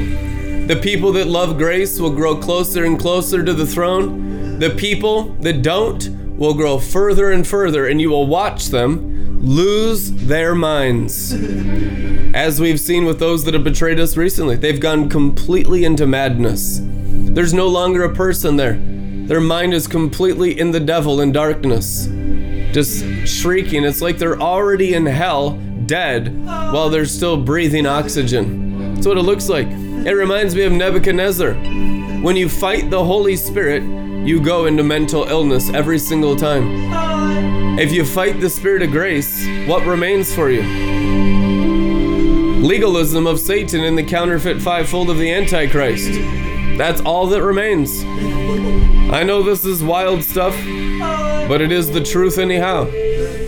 The people that love grace will grow closer and closer to the throne. The people that don't will grow further and further, and you will watch them lose their minds. As we've seen with those that have betrayed us recently, they've gone completely into madness. There's no longer a person there. Their mind is completely in the devil in darkness, just shrieking. It's like they're already in hell, dead, while they're still breathing oxygen. That's what it looks like. It reminds me of Nebuchadnezzar. When you fight the Holy Spirit, you go into mental illness every single time. If you fight the Spirit of grace, what remains for you? Legalism of Satan and the counterfeit fivefold of the Antichrist. That's all that remains. I know this is wild stuff, but it is the truth, anyhow.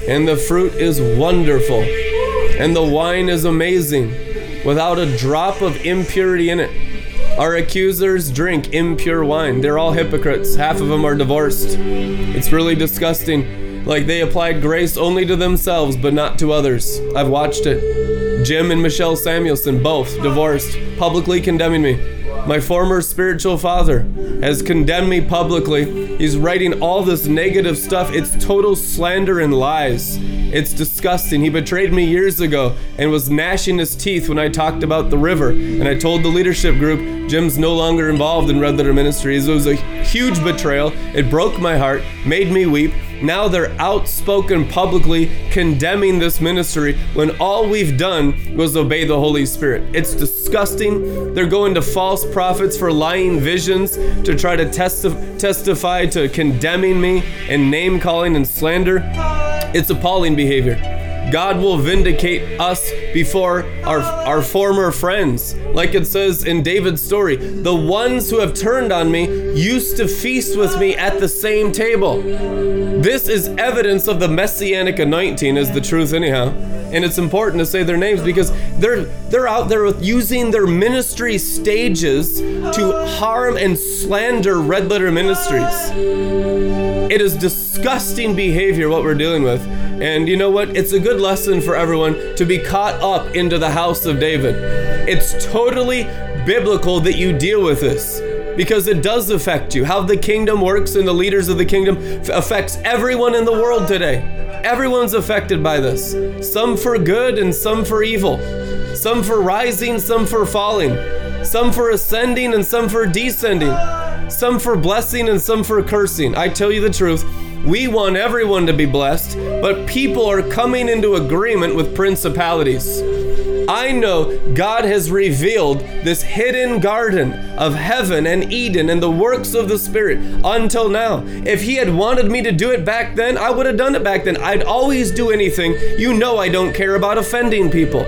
And the fruit is wonderful, and the wine is amazing, without a drop of impurity in it. Our accusers drink impure wine. They're all hypocrites. Half of them are divorced. It's really disgusting. Like they applied grace only to themselves, but not to others. I've watched it. Jim and Michelle Samuelson, both divorced, publicly condemning me. My former spiritual father has condemned me publicly. He's writing all this negative stuff. It's total slander and lies. It's disgusting. He betrayed me years ago and was gnashing his teeth when I talked about the river. And I told the leadership group, Jim's no longer involved in Red Letter Ministries. It was a huge betrayal. It broke my heart, made me weep. Now they're outspoken publicly condemning this ministry when all we've done was obey the Holy Spirit. It's disgusting. They're going to false prophets for lying visions to try to testi- testify to condemning me and name calling and slander. It's appalling behavior. God will vindicate us before our, our former friends. Like it says in David's story, the ones who have turned on me used to feast with me at the same table. This is evidence of the messianic anointing, is the truth, anyhow. And it's important to say their names because they're they're out there with using their ministry stages to harm and slander Red Letter Ministries. It is disgusting behavior what we're dealing with. And you know what? It's a good lesson for everyone to be caught up into the house of David. It's totally biblical that you deal with this because it does affect you. How the kingdom works and the leaders of the kingdom affects everyone in the world today. Everyone's affected by this. Some for good and some for evil. Some for rising, some for falling. Some for ascending and some for descending. Some for blessing and some for cursing. I tell you the truth, we want everyone to be blessed, but people are coming into agreement with principalities. I know God has revealed this hidden garden of heaven and Eden and the works of the Spirit until now. If He had wanted me to do it back then, I would have done it back then. I'd always do anything. You know, I don't care about offending people.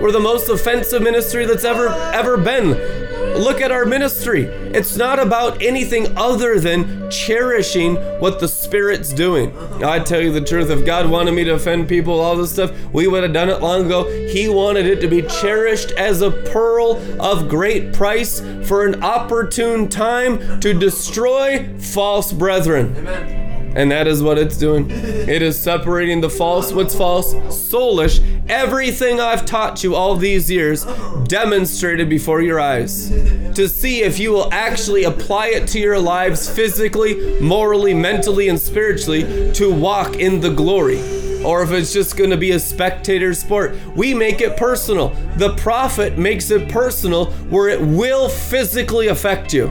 We're the most offensive ministry that's ever ever been. Look at our ministry. It's not about anything other than cherishing what the Spirit's doing. I tell you the truth, if God wanted me to offend people, all this stuff, we would have done it long ago. He wanted it to be cherished as a pearl of great price for an opportune time to destroy false brethren. Amen. And that is what it's doing. It is separating the false, what's false, soulish, everything I've taught you all these years, demonstrated before your eyes. To see if you will actually apply it to your lives physically, morally, mentally, and spiritually to walk in the glory or if it's just going to be a spectator sport. We make it personal. The prophet makes it personal where it will physically affect you.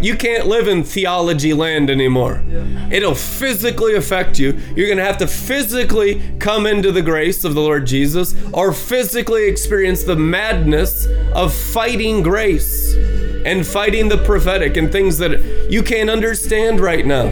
You can't live in theology land anymore. It'll physically affect you. You're going to have to physically come into the grace of the Lord Jesus or physically experience the madness of fighting grace and fighting the prophetic and things that you can't understand right now.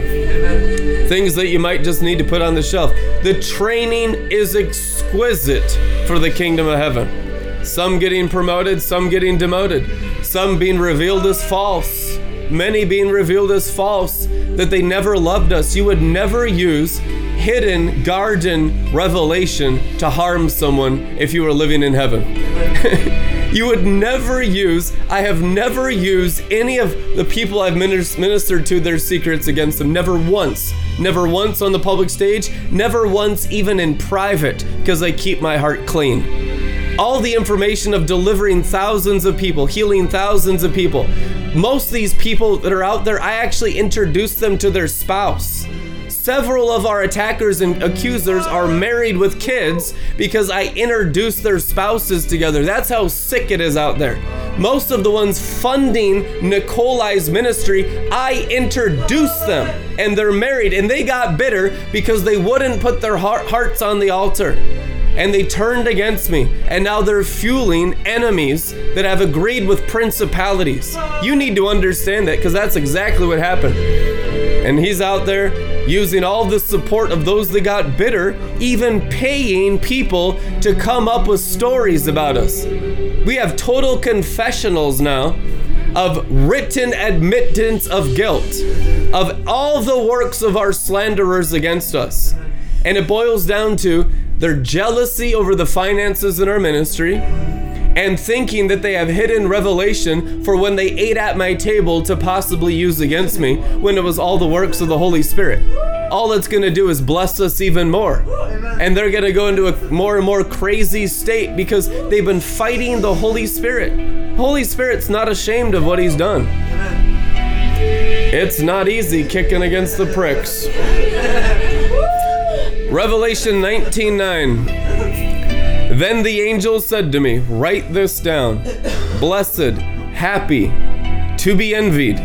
Things that you might just need to put on the shelf. The training is exquisite for the kingdom of heaven. Some getting promoted, some getting demoted, some being revealed as false, many being revealed as false, that they never loved us. You would never use hidden garden revelation to harm someone if you were living in heaven. You would never use, I have never used any of the people I've ministered to their secrets against them. Never once. Never once on the public stage. Never once even in private because I keep my heart clean. All the information of delivering thousands of people, healing thousands of people. Most of these people that are out there, I actually introduced them to their spouse. Several of our attackers and accusers are married with kids because I introduced their spouses together. That's how sick it is out there. Most of the ones funding Nikolai's ministry, I introduced them and they're married and they got bitter because they wouldn't put their hearts on the altar and they turned against me, and now they're fueling enemies that have agreed with principalities. You need to understand that because that's exactly what happened. And he's out there using all the support of those that got bitter, even paying people to come up with stories about us. We have total confessionals now of written admittance of guilt of all the works of our slanderers against us. And it boils down to their jealousy over the finances in our ministry and thinking that they have hidden revelation for when they ate at my table to possibly use against me when it was all the works of the Holy Spirit. All it's going to do is bless us even more. And they're going to go into a more and more crazy state because they've been fighting the Holy Spirit. Holy Spirit's not ashamed of what he's done. It's not easy kicking against the pricks. Revelation 19:9 Then the angel said to me, Write this down. Blessed, happy, to be envied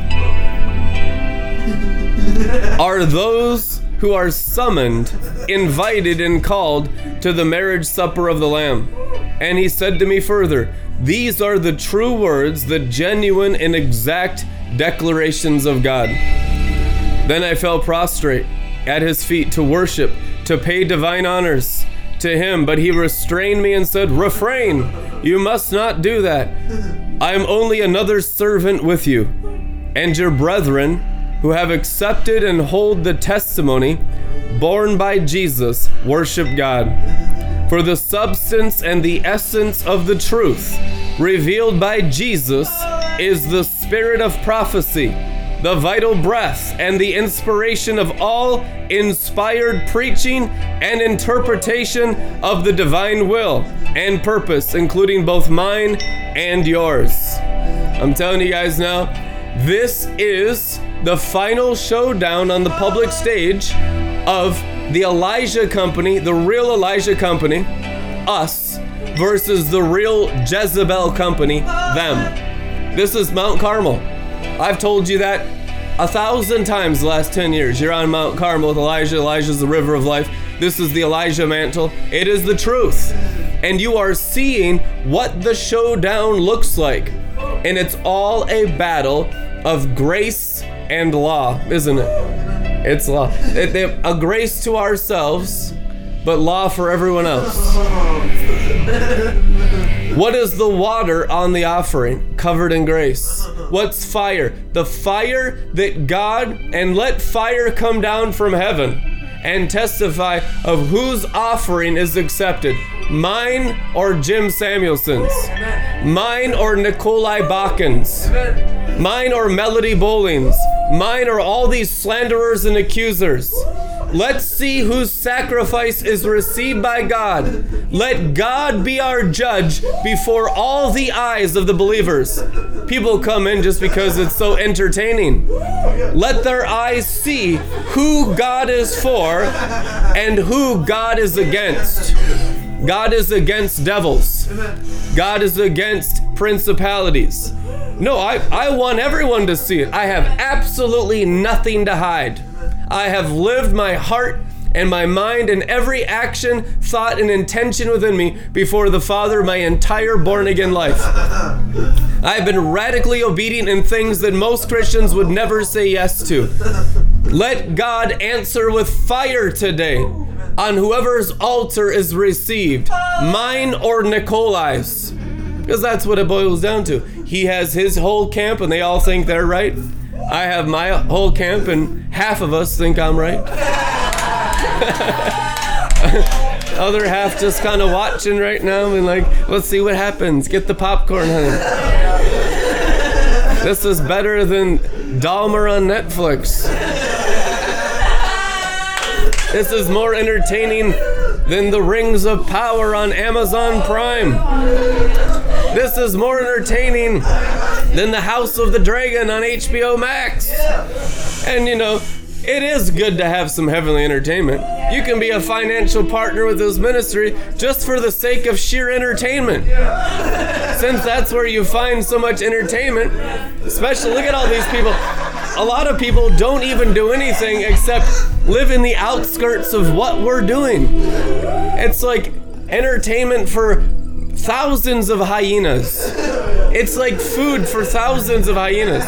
are those who are summoned, invited, and called to the marriage supper of the Lamb. And he said to me further, These are the true words, the genuine and exact declarations of God. Then I fell prostrate at his feet to worship, to pay divine honors to him, but he restrained me and said, Refrain, you must not do that. I am only another servant with you, and your brethren who have accepted and hold the testimony borne by Jesus worship God. For the substance and the essence of the truth revealed by Jesus is the spirit of prophecy, the vital breath, and the inspiration of all inspired preaching and interpretation of the divine will and purpose, including both mine and yours. I'm telling you guys now, this is the final showdown on the public stage of the Elijah Company, the real Elijah Company, us, versus the real Jezebel Company, them. This is Mount Carmel. I've told you that a thousand times the last 10 years. You're on Mount Carmel with Elijah. Elijah's the river of life. This is the Elijah mantle. It is the truth. And you are seeing what the showdown looks like. And it's all a battle of grace and law, isn't it? It's law. It, a grace to ourselves, but law for everyone else. What is the water on the offering? Covered in grace. What's fire? The fire that God, and let fire come down from heaven and testify of whose offering is accepted. Mine or Jim Samuelson's? Mine or Nikolai Bakken's? Mine or Melody Bowling's? Mine are all these slanderers and accusers. Let's see whose sacrifice is received by God. Let God be our judge before all the eyes of the believers. People come in just because it's so entertaining. Let their eyes see who God is for and who God is against. God is against devils. God is against principalities. No, I, I want everyone to see it. I have absolutely nothing to hide. I have lived my heart and my mind and every action, thought, and intention within me before the Father my entire born again life. I've been radically obedient in things that most Christians would never say yes to. Let God answer with fire today on whoever's altar is received, mine or Nikolai's. Because that's what it boils down to. He has his whole camp and they all think they're right. I have my whole camp and half of us think I'm right. Other half just kind of watching right now and like, let's see what happens. Get the popcorn, honey. This is better than Dahmer on Netflix. This is more entertaining than the Rings of Power on Amazon Prime. This is more entertaining than the House of the Dragon on HBO Max. And you know, it is good to have some heavenly entertainment. You can be a financial partner with this ministry just for the sake of sheer entertainment. Since that's where you find so much entertainment, especially look at all these people. A lot of people don't even do anything except live in the outskirts of what we're doing. It's like entertainment for thousands of hyenas. It's like food for thousands of hyenas.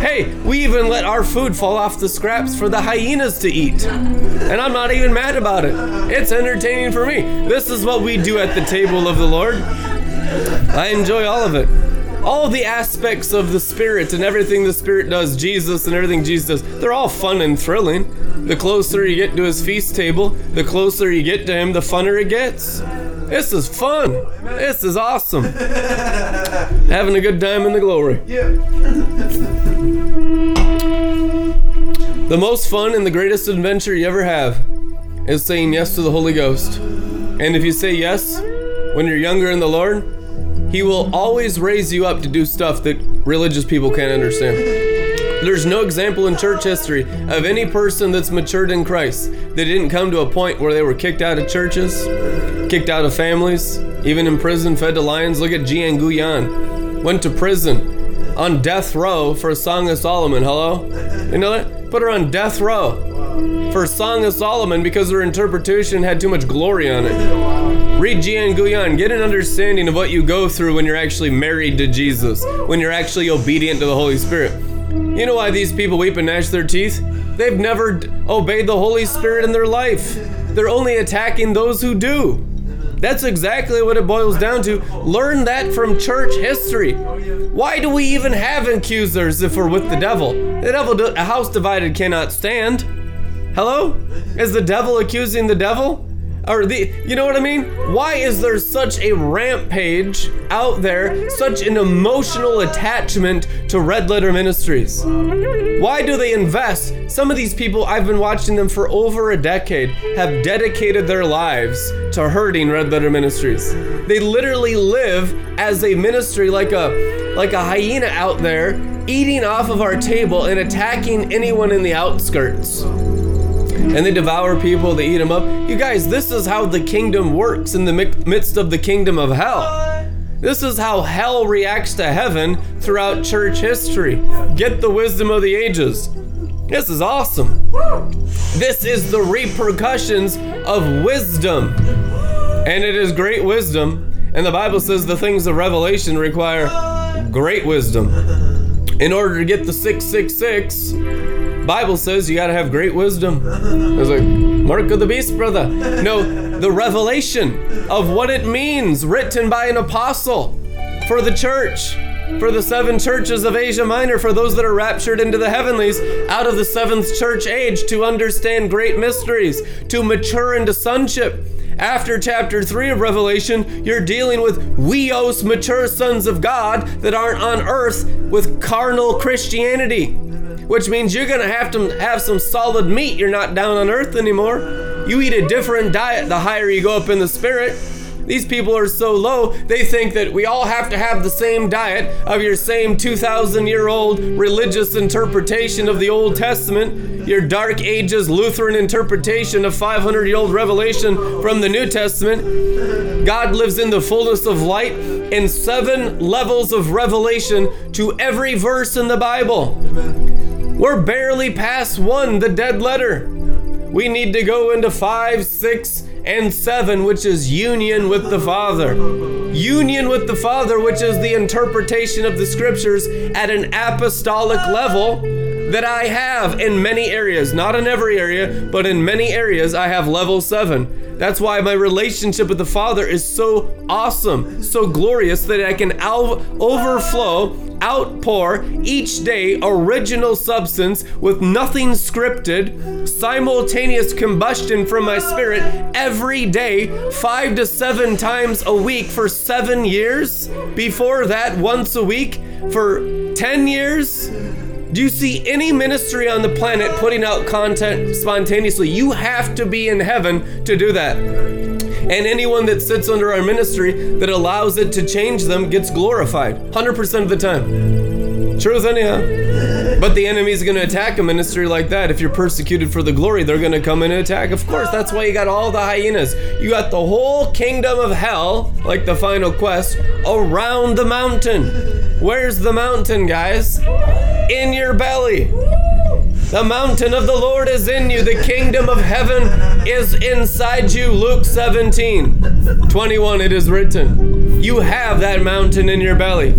Hey, we even let our food fall off the scraps for the hyenas to eat. And I'm not even mad about it. It's entertaining for me. This is what we do at the table of the Lord. I enjoy all of it. All the aspects of the Spirit and everything the Spirit does, Jesus and everything Jesus does, they're all fun and thrilling. The closer you get to his feast table, the closer you get to him, the funner it gets. This is fun. This is awesome. Having a good time in the glory. Yeah. The most fun and the greatest adventure you ever have is saying yes to the Holy Ghost. And if you say yes when you're younger in the Lord, He will always raise you up to do stuff that religious people can't understand. There's no example in church history of any person that's matured in Christ that didn't come to a point where they were kicked out of churches, kicked out of families, even in prison, fed to lions. Look at Jeanne Guyon. Went to prison on death row for a Song of Solomon. Hello? You know that? Put her on death row for Song of Solomon because her interpretation had too much glory on it. Read Jeanne Guyon. Get an understanding of what you go through when you're actually married to Jesus, when you're actually obedient to the Holy Spirit. You know why these people weep and gnash their teeth? They've never d- obeyed the Holy Spirit in their life. They're only attacking those who do. That's exactly what it boils down to. Learn that from church history. Why do we even have accusers if we're with the devil? The devil, a house divided cannot stand. Hello? Is the devil accusing the devil? Or the, you know what I mean? Why is there such a rampage out there, such an emotional attachment to Red Letter Ministries? Why do they invest? Some of these people, I've been watching them for over a decade, have dedicated their lives to hurting Red Letter Ministries. They literally live as a ministry like a like a hyena out there eating off of our table and attacking anyone in the outskirts and they devour people, they eat them up. You guys, this is how the kingdom works in the midst of the kingdom of hell. This is how hell reacts to heaven throughout church history. Get the wisdom of the ages. This is awesome. This is the repercussions of wisdom. And it is great wisdom. And the Bible says the things of revelation require great wisdom. In order to get the 666, Bible says you got to have great wisdom. I was like, Mark of the Beast, brother. No, the revelation of what it means, written by an apostle for the church, for the seven churches of Asia Minor, for those that are raptured into the heavenlies out of the seventh church age to understand great mysteries, to mature into sonship. After chapter 3 of Revelation, you're dealing with huios, mature sons of God that aren't on earth with carnal Christianity which means you're gonna have to have some solid meat. You're not down on earth anymore. You eat a different diet the higher you go up in the spirit. These people are so low, they think that we all have to have the same diet of your same 2,000 year old religious interpretation of the Old Testament, your Dark Ages Lutheran interpretation of 500 year old revelation from the New Testament. God lives in the fullness of light in seven levels of revelation to every verse in the Bible. We're barely past one, the dead letter. We need to go into five, six, and seven, which is union with the Father. Union with the Father, which is the interpretation of the scriptures at an apostolic level that I have in many areas. Not in every area, but in many areas, I have level seven. That's why my relationship with the Father is so awesome, so glorious that I can al- overflow outpour each day original substance with nothing scripted, simultaneous combustion from my spirit every day, five to seven times a week for seven years. Before that, once a week for 10 years. Do you see any ministry on the planet putting out content spontaneously? You have to be in heaven to do that. And anyone that sits under our ministry that allows it to change them gets glorified 100% of the time. Truth, anyhow. But the enemy is going to attack a ministry like that. If you're persecuted for the glory, they're to come and attack. Of course, that's why you got all the hyenas. You got the whole kingdom of hell, like the final quest, around the mountain. Where's the mountain, guys? In your belly. The mountain of the Lord is in you. The kingdom of heaven is inside you. Luke 17 21, it is written. You have that mountain in your belly.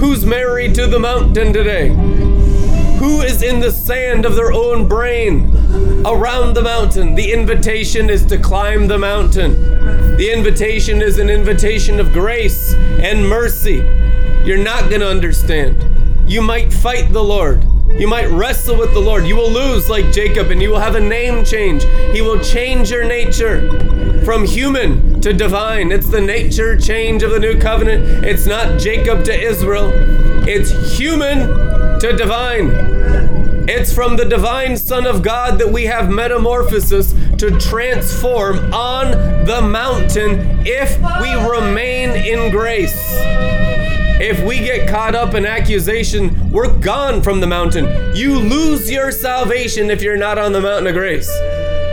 Who's married to the mountain today? Who is in the sand of their own brain around the mountain? The invitation is to climb the mountain. The invitation is an invitation of grace and mercy. You're not going to understand. You might fight the Lord. You might wrestle with the Lord. You will lose like Jacob and you will have a name change. He will change your nature from human to divine. It's the nature change of the new covenant. It's not Jacob to Israel, it's human to divine. It's from the divine Son of God that we have metamorphosis to transform on the mountain if we remain in grace. If we get caught up in accusation, we're gone from the mountain. You lose your salvation if you're not on the mountain of grace.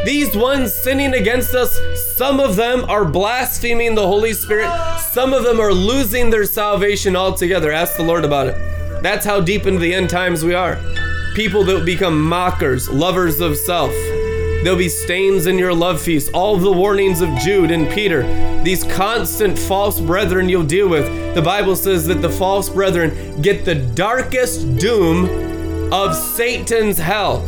These ones sinning against us, some of them are blaspheming the Holy Spirit, some of them are losing their salvation altogether. Ask the Lord about it. That's how deep into the end times we are. People that become mockers, lovers of self. There'll be stains in your love feast. All the warnings of Jude and Peter, these constant false brethren you'll deal with. The Bible says that the false brethren get the darkest doom of Satan's hell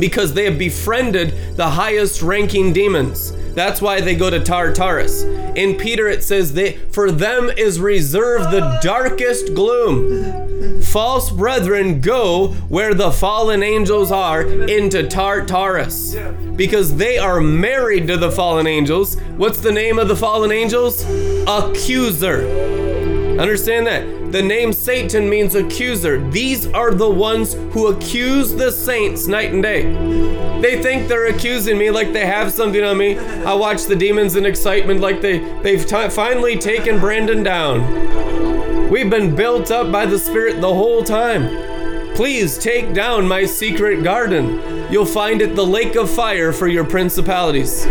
because they have befriended the highest ranking demons. That's why they go to Tartarus. In Peter, it says that for them is reserved the darkest gloom. False brethren go where the fallen angels are into Tartarus because they are married to the fallen angels. What's the name of the fallen angels? Accuser. Understand that. The name Satan means accuser. These are the ones who accuse the saints night and day. They think they're accusing me like they have something on me. I watch the demons in excitement like they, they've t- finally taken Brandon down. We've been built up by the Spirit the whole time. Please take down my secret garden. You'll find it the lake of fire for your principalities.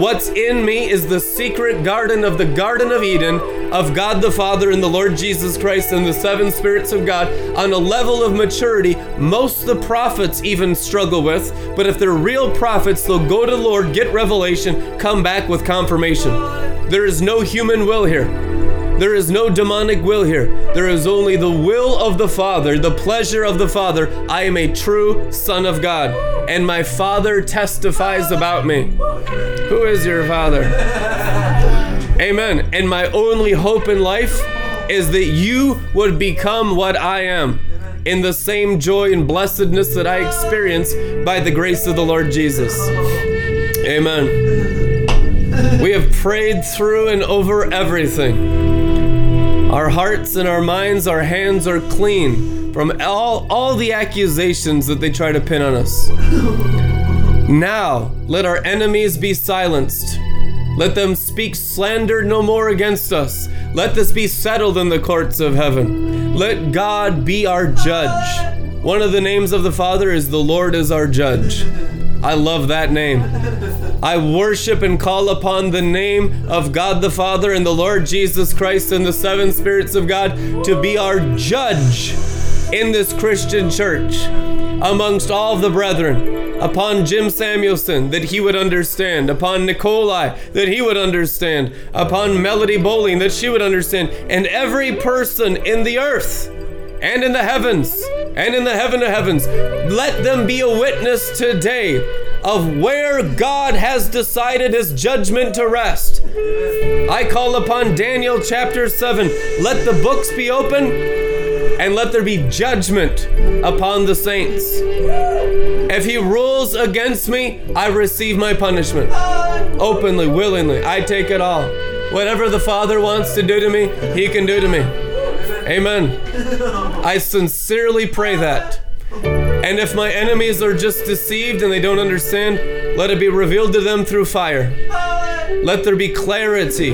What's in me is the secret garden of the Garden of Eden of God the Father and the Lord Jesus Christ and the seven spirits of God on a level of maturity most the prophets even struggle with. But if they're real prophets, they'll go to the Lord, get revelation, come back with confirmation. There is no human will here. There is no demonic will here. There is only the will of the Father, the pleasure of the Father. I am a true Son of God, and my Father testifies about me. Who is your father? Amen. And my only hope in life is that you would become what I am in the same joy and blessedness that I experience by the grace of the Lord Jesus. Amen. We have prayed through and over everything. Our hearts and our minds, our hands are clean from all, all the accusations that they try to pin on us. Now, let our enemies be silenced. Let them speak slander no more against us. Let this be settled in the courts of heaven. Let God be our judge. One of the names of the Father is the Lord is our judge. I love that name. I worship and call upon the name of God the Father and the Lord Jesus Christ and the seven spirits of God to be our judge in this Christian church amongst all the brethren upon Jim Samuelson that he would understand, upon Nikolai that he would understand, upon Melody Bowling that she would understand, and every person in the earth and in the heavens and in the heaven of heavens. Let them be a witness today of where God has decided his judgment to rest. I call upon Daniel chapter 7. Let the books be open and let there be judgment upon the saints. If he rules against me, I receive my punishment. Openly, willingly, I take it all. Whatever the Father wants to do to me, he can do to me. Amen. I sincerely pray that. And if my enemies are just deceived and they don't understand, let it be revealed to them through fire. Let there be clarity.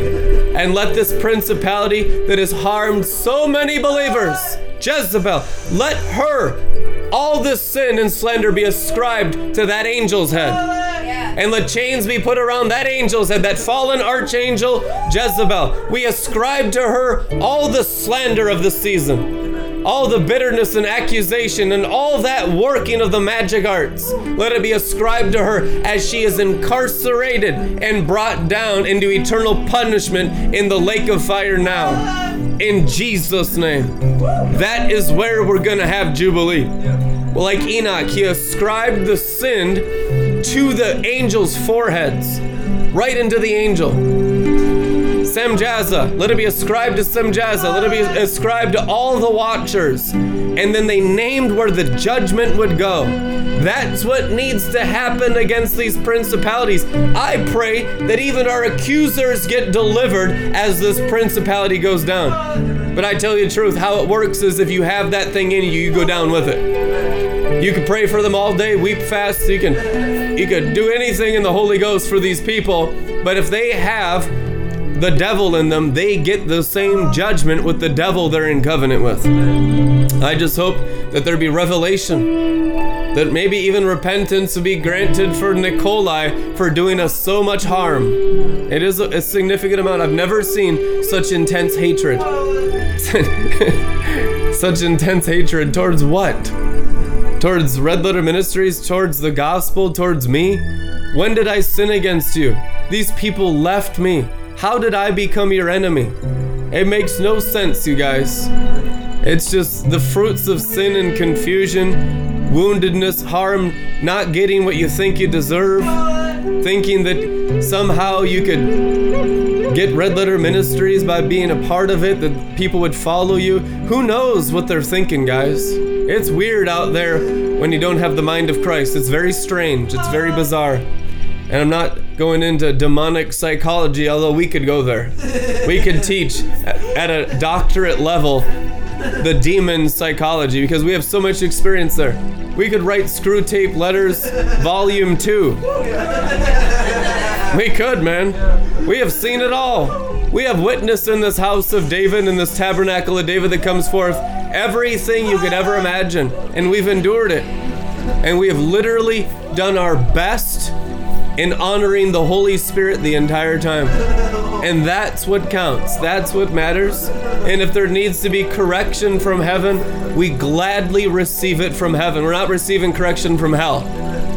And let this principality that has harmed so many believers Jezebel, let her, all this sin and slander be ascribed to that angel's head. And let chains be put around that angel's head, that fallen archangel, Jezebel. We ascribe to her all the slander of the season, all the bitterness and accusation, and all that working of the magic arts. Let it be ascribed to her as she is incarcerated and brought down into eternal punishment in the lake of fire now in Jesus' name. That is where we're going to have Jubilee. Well, like Enoch, he ascribed the sin to the angels' foreheads, right into the angel. Semjaza, let it be ascribed to Semjaza, let it be ascribed to all the watchers. And then they named where the judgment would go. That's what needs to happen against these principalities. I pray that even our accusers get delivered as this principality goes down. But I tell you the truth, how it works is if you have that thing in you, you go down with it. You can pray for them all day, weep fast, you can you can do anything in the Holy Ghost for these people, but if they have the devil in them, they get the same judgment with the devil they're in covenant with. I just hope that there be revelation, that maybe even repentance will be granted for Nikolai for doing us so much harm. It is a, a significant amount. I've never seen such intense hatred. such intense hatred towards what? Towards Red Letter Ministries, towards the gospel, towards me? When did I sin against you? These people left me. How did I become your enemy? It makes no sense, you guys. It's just the fruits of sin and confusion, woundedness, harm, not getting what you think you deserve, thinking that somehow you could get red letter ministries by being a part of it, that people would follow you. Who knows what they're thinking, guys? It's weird out there when you don't have the mind of Christ. It's very strange, it's very bizarre. And I'm not going into demonic psychology, although we could go there. We could teach at a doctorate level the demon psychology because we have so much experience there. We could write Screwtape Letters Volume 2. We could, man. We have seen it all. We have witnessed in this house of David, in this tabernacle of David that comes forth, everything you could ever imagine. And we've endured it. And we have literally done our best in honoring the Holy Spirit the entire time. And that's what counts. That's what matters. And if there needs to be correction from heaven, we gladly receive it from heaven. We're not receiving correction from hell.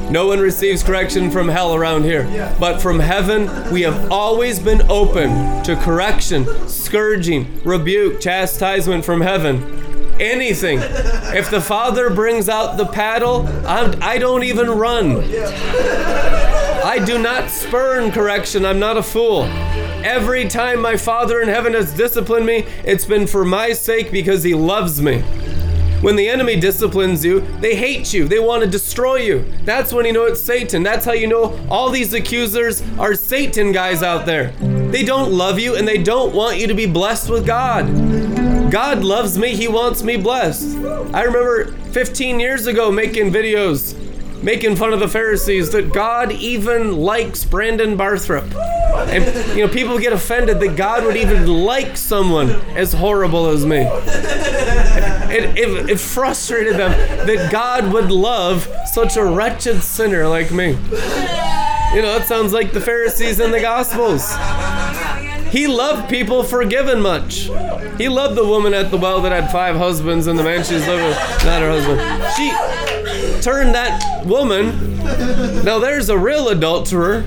No one receives correction from hell around here. But from heaven, we have always been open to correction, scourging, rebuke, chastisement from heaven anything. If the Father brings out the paddle, I'm, I do not even run. I do not spurn correction. I'm not a fool. Every time my Father in heaven has disciplined me, it's been for my sake because He loves me. When the enemy disciplines you, they hate you. They want to destroy you. That's when you know it's Satan. That's how you know all these accusers are Satan guys out there. They don't love you and they don't want you to be blessed with God. God loves me. He wants me blessed. I remember 15 years ago making videos making fun of the Pharisees that God even likes Brandon Barthrop. And, you know, people get offended that God would even like someone as horrible as me. It, it, it frustrated them that God would love such a wretched sinner like me. You know, it sounds like the Pharisees in the Gospels. He loved people forgiven much. He loved the woman at the well that had five husbands and the man she's living with, not her husband. She turned that woman, now there's a real adulterer,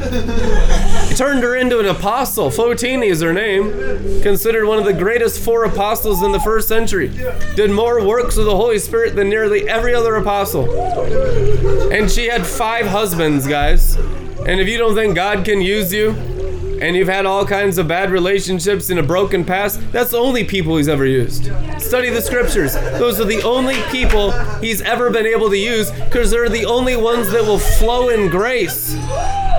turned her into an apostle. Fotini is her name, considered one of the greatest four apostles in the first century. Did more works of the Holy Spirit than nearly every other apostle. And she had five husbands, guys. And if you don't think God can use you, and you've had all kinds of bad relationships in a broken past, that's the only people he's ever used. Study the scriptures. Those are the only people he's ever been able to use because they're the only ones that will flow in grace.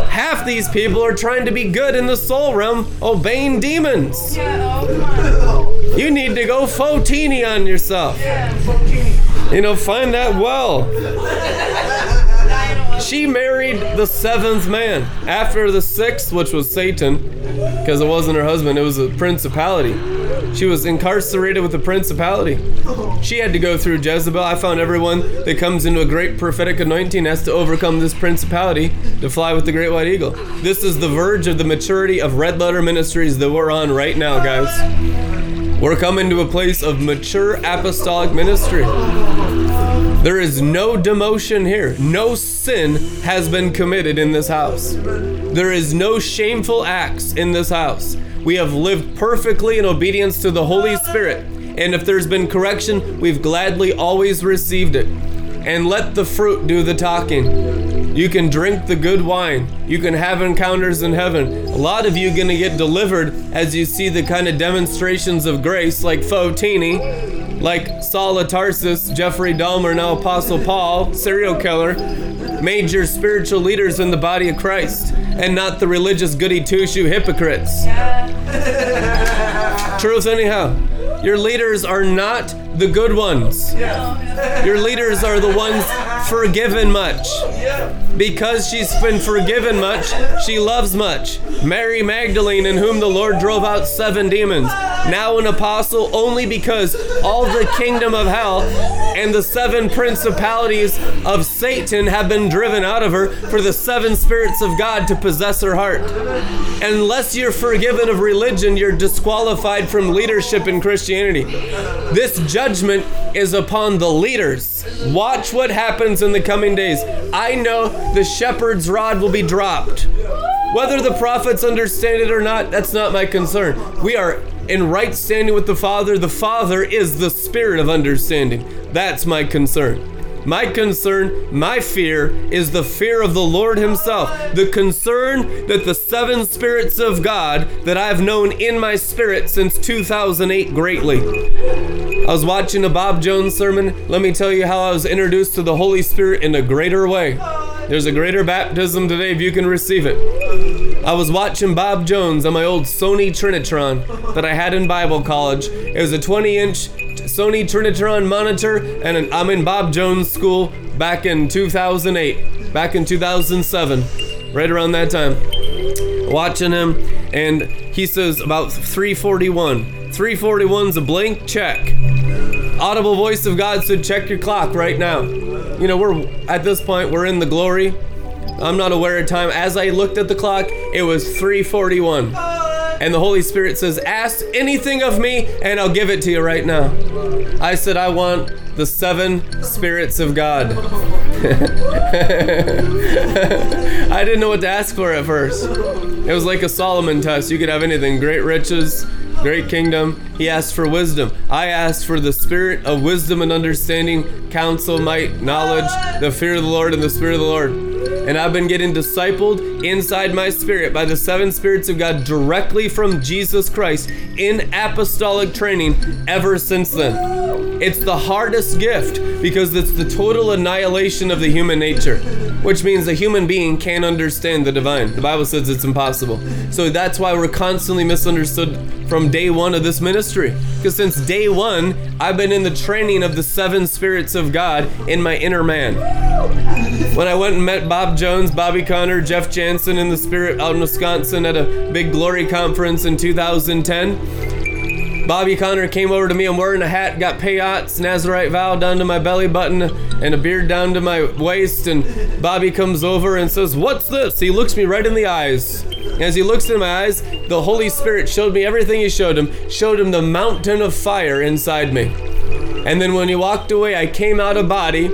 Half these people are trying to be good in the soul realm, obeying demons. You need to go Fotini on yourself. You know, find that well. She married the seventh man after the sixth, which was Satan, because it wasn't her husband, it was a principality. She was incarcerated with the principality. She had to go through Jezebel. I found everyone that comes into a great prophetic anointing has to overcome this principality to fly with the great white eagle. This is the verge of the maturity of red letter ministries that we're on right now, guys. We're coming to a place of mature apostolic ministry. There is no demotion here. No sin has been committed in this house. There is no shameful acts in this house. We have lived perfectly in obedience to the Holy Spirit. And if there's been correction, we've gladly always received it. And let the fruit do the talking. You can drink the good wine. You can have encounters in heaven. A lot of you going to get delivered as you see the kind of demonstrations of grace like Fotini, like Saul of Tarsus, Jeffrey Dahmer, now Apostle Paul, serial killer, major spiritual leaders in the body of Christ, and not the religious goody two shoe hypocrites. Truth, anyhow. Your leaders are not the good ones. Your leaders are the ones forgiven much. Because she's been forgiven much, she loves much. Mary Magdalene, in whom the Lord drove out seven demons, now an apostle only because all the kingdom of hell and the seven principalities of Satan have been driven out of her for the seven spirits of God to possess her heart. Unless you're forgiven of religion, you're disqualified from leadership in Christianity. This judgment is upon the leaders. Watch what happens in the coming days. I know the shepherd's rod will be dropped. Whether the prophets understand it or not, that's not my concern. We are in right standing with the Father. The Father is the spirit of understanding. That's my concern. My concern, my fear, is the fear of the Lord Himself. The concern that the seven spirits of God that I've known in my spirit since 2008 greatly. I was watching a Bob Jones sermon. Let me tell you how I was introduced to the Holy Spirit in a greater way. There's a greater baptism today if you can receive it. I was watching Bob Jones on my old Sony Trinitron that I had in Bible college. It was a 20 inch Sony Trinitron monitor, and I'm in Bob Jones school back in 2008, back in 2007, right around that time. Watching him, and he says about 341. 341's a blank check. Audible voice of God said, check your clock right now. You know, we're at this point, we're in the glory. I'm not aware of time. As I looked at the clock, it was 341. And the Holy Spirit says, Ask anything of me, and I'll give it to you right now. I said, I want the seven spirits of God. I didn't know what to ask for at first. It was like a Solomon test. You could have anything great riches, great kingdom. He asked for wisdom. I asked for the spirit of wisdom and understanding, counsel, might, knowledge, the fear of the Lord, and the spirit of the Lord. And I've been getting discipled inside my spirit by the seven spirits of God directly from Jesus Christ in apostolic training ever since then. It's the hardest gift because it's the total annihilation of the human nature, which means a human being can't understand the divine. The Bible says it's impossible. So that's why we're constantly misunderstood from day one of this ministry. Because since day one, I've been in the training of the seven spirits of God in my inner man. When I went and met Bob Jones, Bobby Conner, Jeff Jansen in the spirit out in Wisconsin at a big glory conference in 2010, Bobby Conner came over to me. I'm wearing a hat, got Payot's Nazarite vow down to my belly button and a beard down to my waist. And Bobby comes over and says, What's this? He looks me right in the eyes. As he looks in my eyes, the Holy Spirit showed me everything he showed him, showed him the mountain of fire inside me. And then when he walked away, I came out of body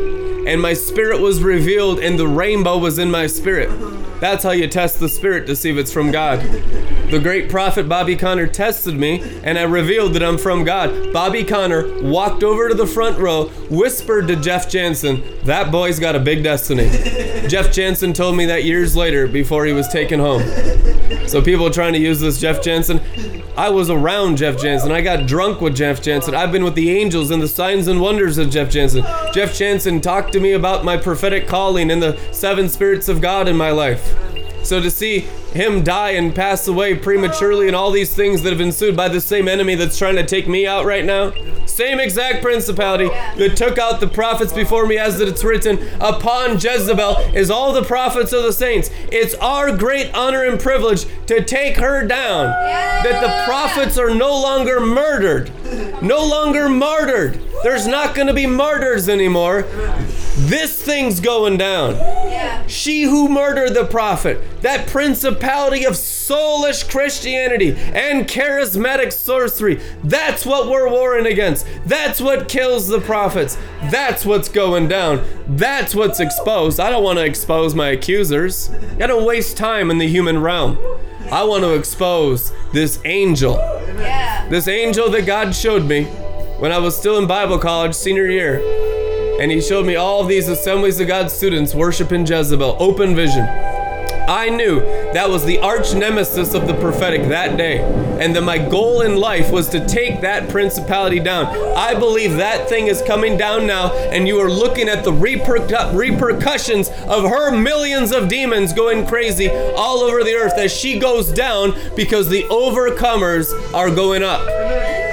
and my spirit was revealed, and the rainbow was in my spirit. That's how you test the spirit to see if it's from God. The great prophet Bobby Conner tested me, and I revealed that I'm from God. Bobby Conner walked over to the front row, whispered to Jeff Jansen, That boy's got a big destiny. Jeff Jansen told me that years later before he was taken home. So people trying to use this Jeff Jansen. I was around Jeff Jansen. I got drunk with Jeff Jansen. I've been with the angels and the signs and wonders of Jeff Jansen. Jeff Jansen talked to me about my prophetic calling and the seven spirits of God in my life. So to see him die and pass away prematurely and all these things that have ensued by the same enemy that's trying to take me out right now, same exact principality that took out the prophets before me, as that it's written, upon Jezebel is all the prophets of the saints. It's our great honor and privilege to take her down. That the prophets are no longer murdered, no longer martyred. There's not going to be martyrs anymore. This thing's going down. Yeah. She who murdered the prophet, that principality of soulish Christianity and charismatic sorcery, that's what we're warring against. That's what kills the prophets. That's what's going down. That's what's exposed. I don't want to expose my accusers. I don't waste time in the human realm. I want to expose this angel. Yeah. This angel that God showed me when I was still in Bible college, senior year. And he showed me all these Assemblies of God students worshiping Jezebel, open vision. I knew that was the arch nemesis of the prophetic that day, and that my goal in life was to take that principality down. I believe that thing is coming down now, and you are looking at the reper- repercussions of her millions of demons going crazy all over the earth as she goes down because the overcomers are going up.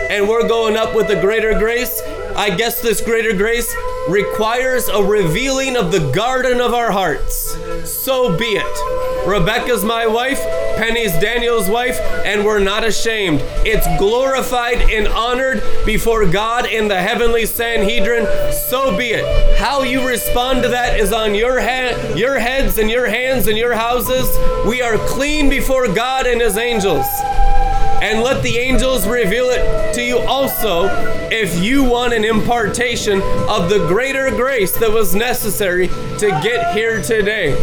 And we're going up with a greater grace. I guess this greater grace requires a revealing of the garden of our hearts. So be it. Rebecca's my wife, Penny's Daniel's wife, and we're not ashamed. It's glorified and honored before God in the heavenly Sanhedrin. So be it. How you respond to that is on your head, your heads and your hands and your houses. We are clean before God and his angels and let the angels reveal it to you also if you want an impartation of the greater grace that was necessary to get here today.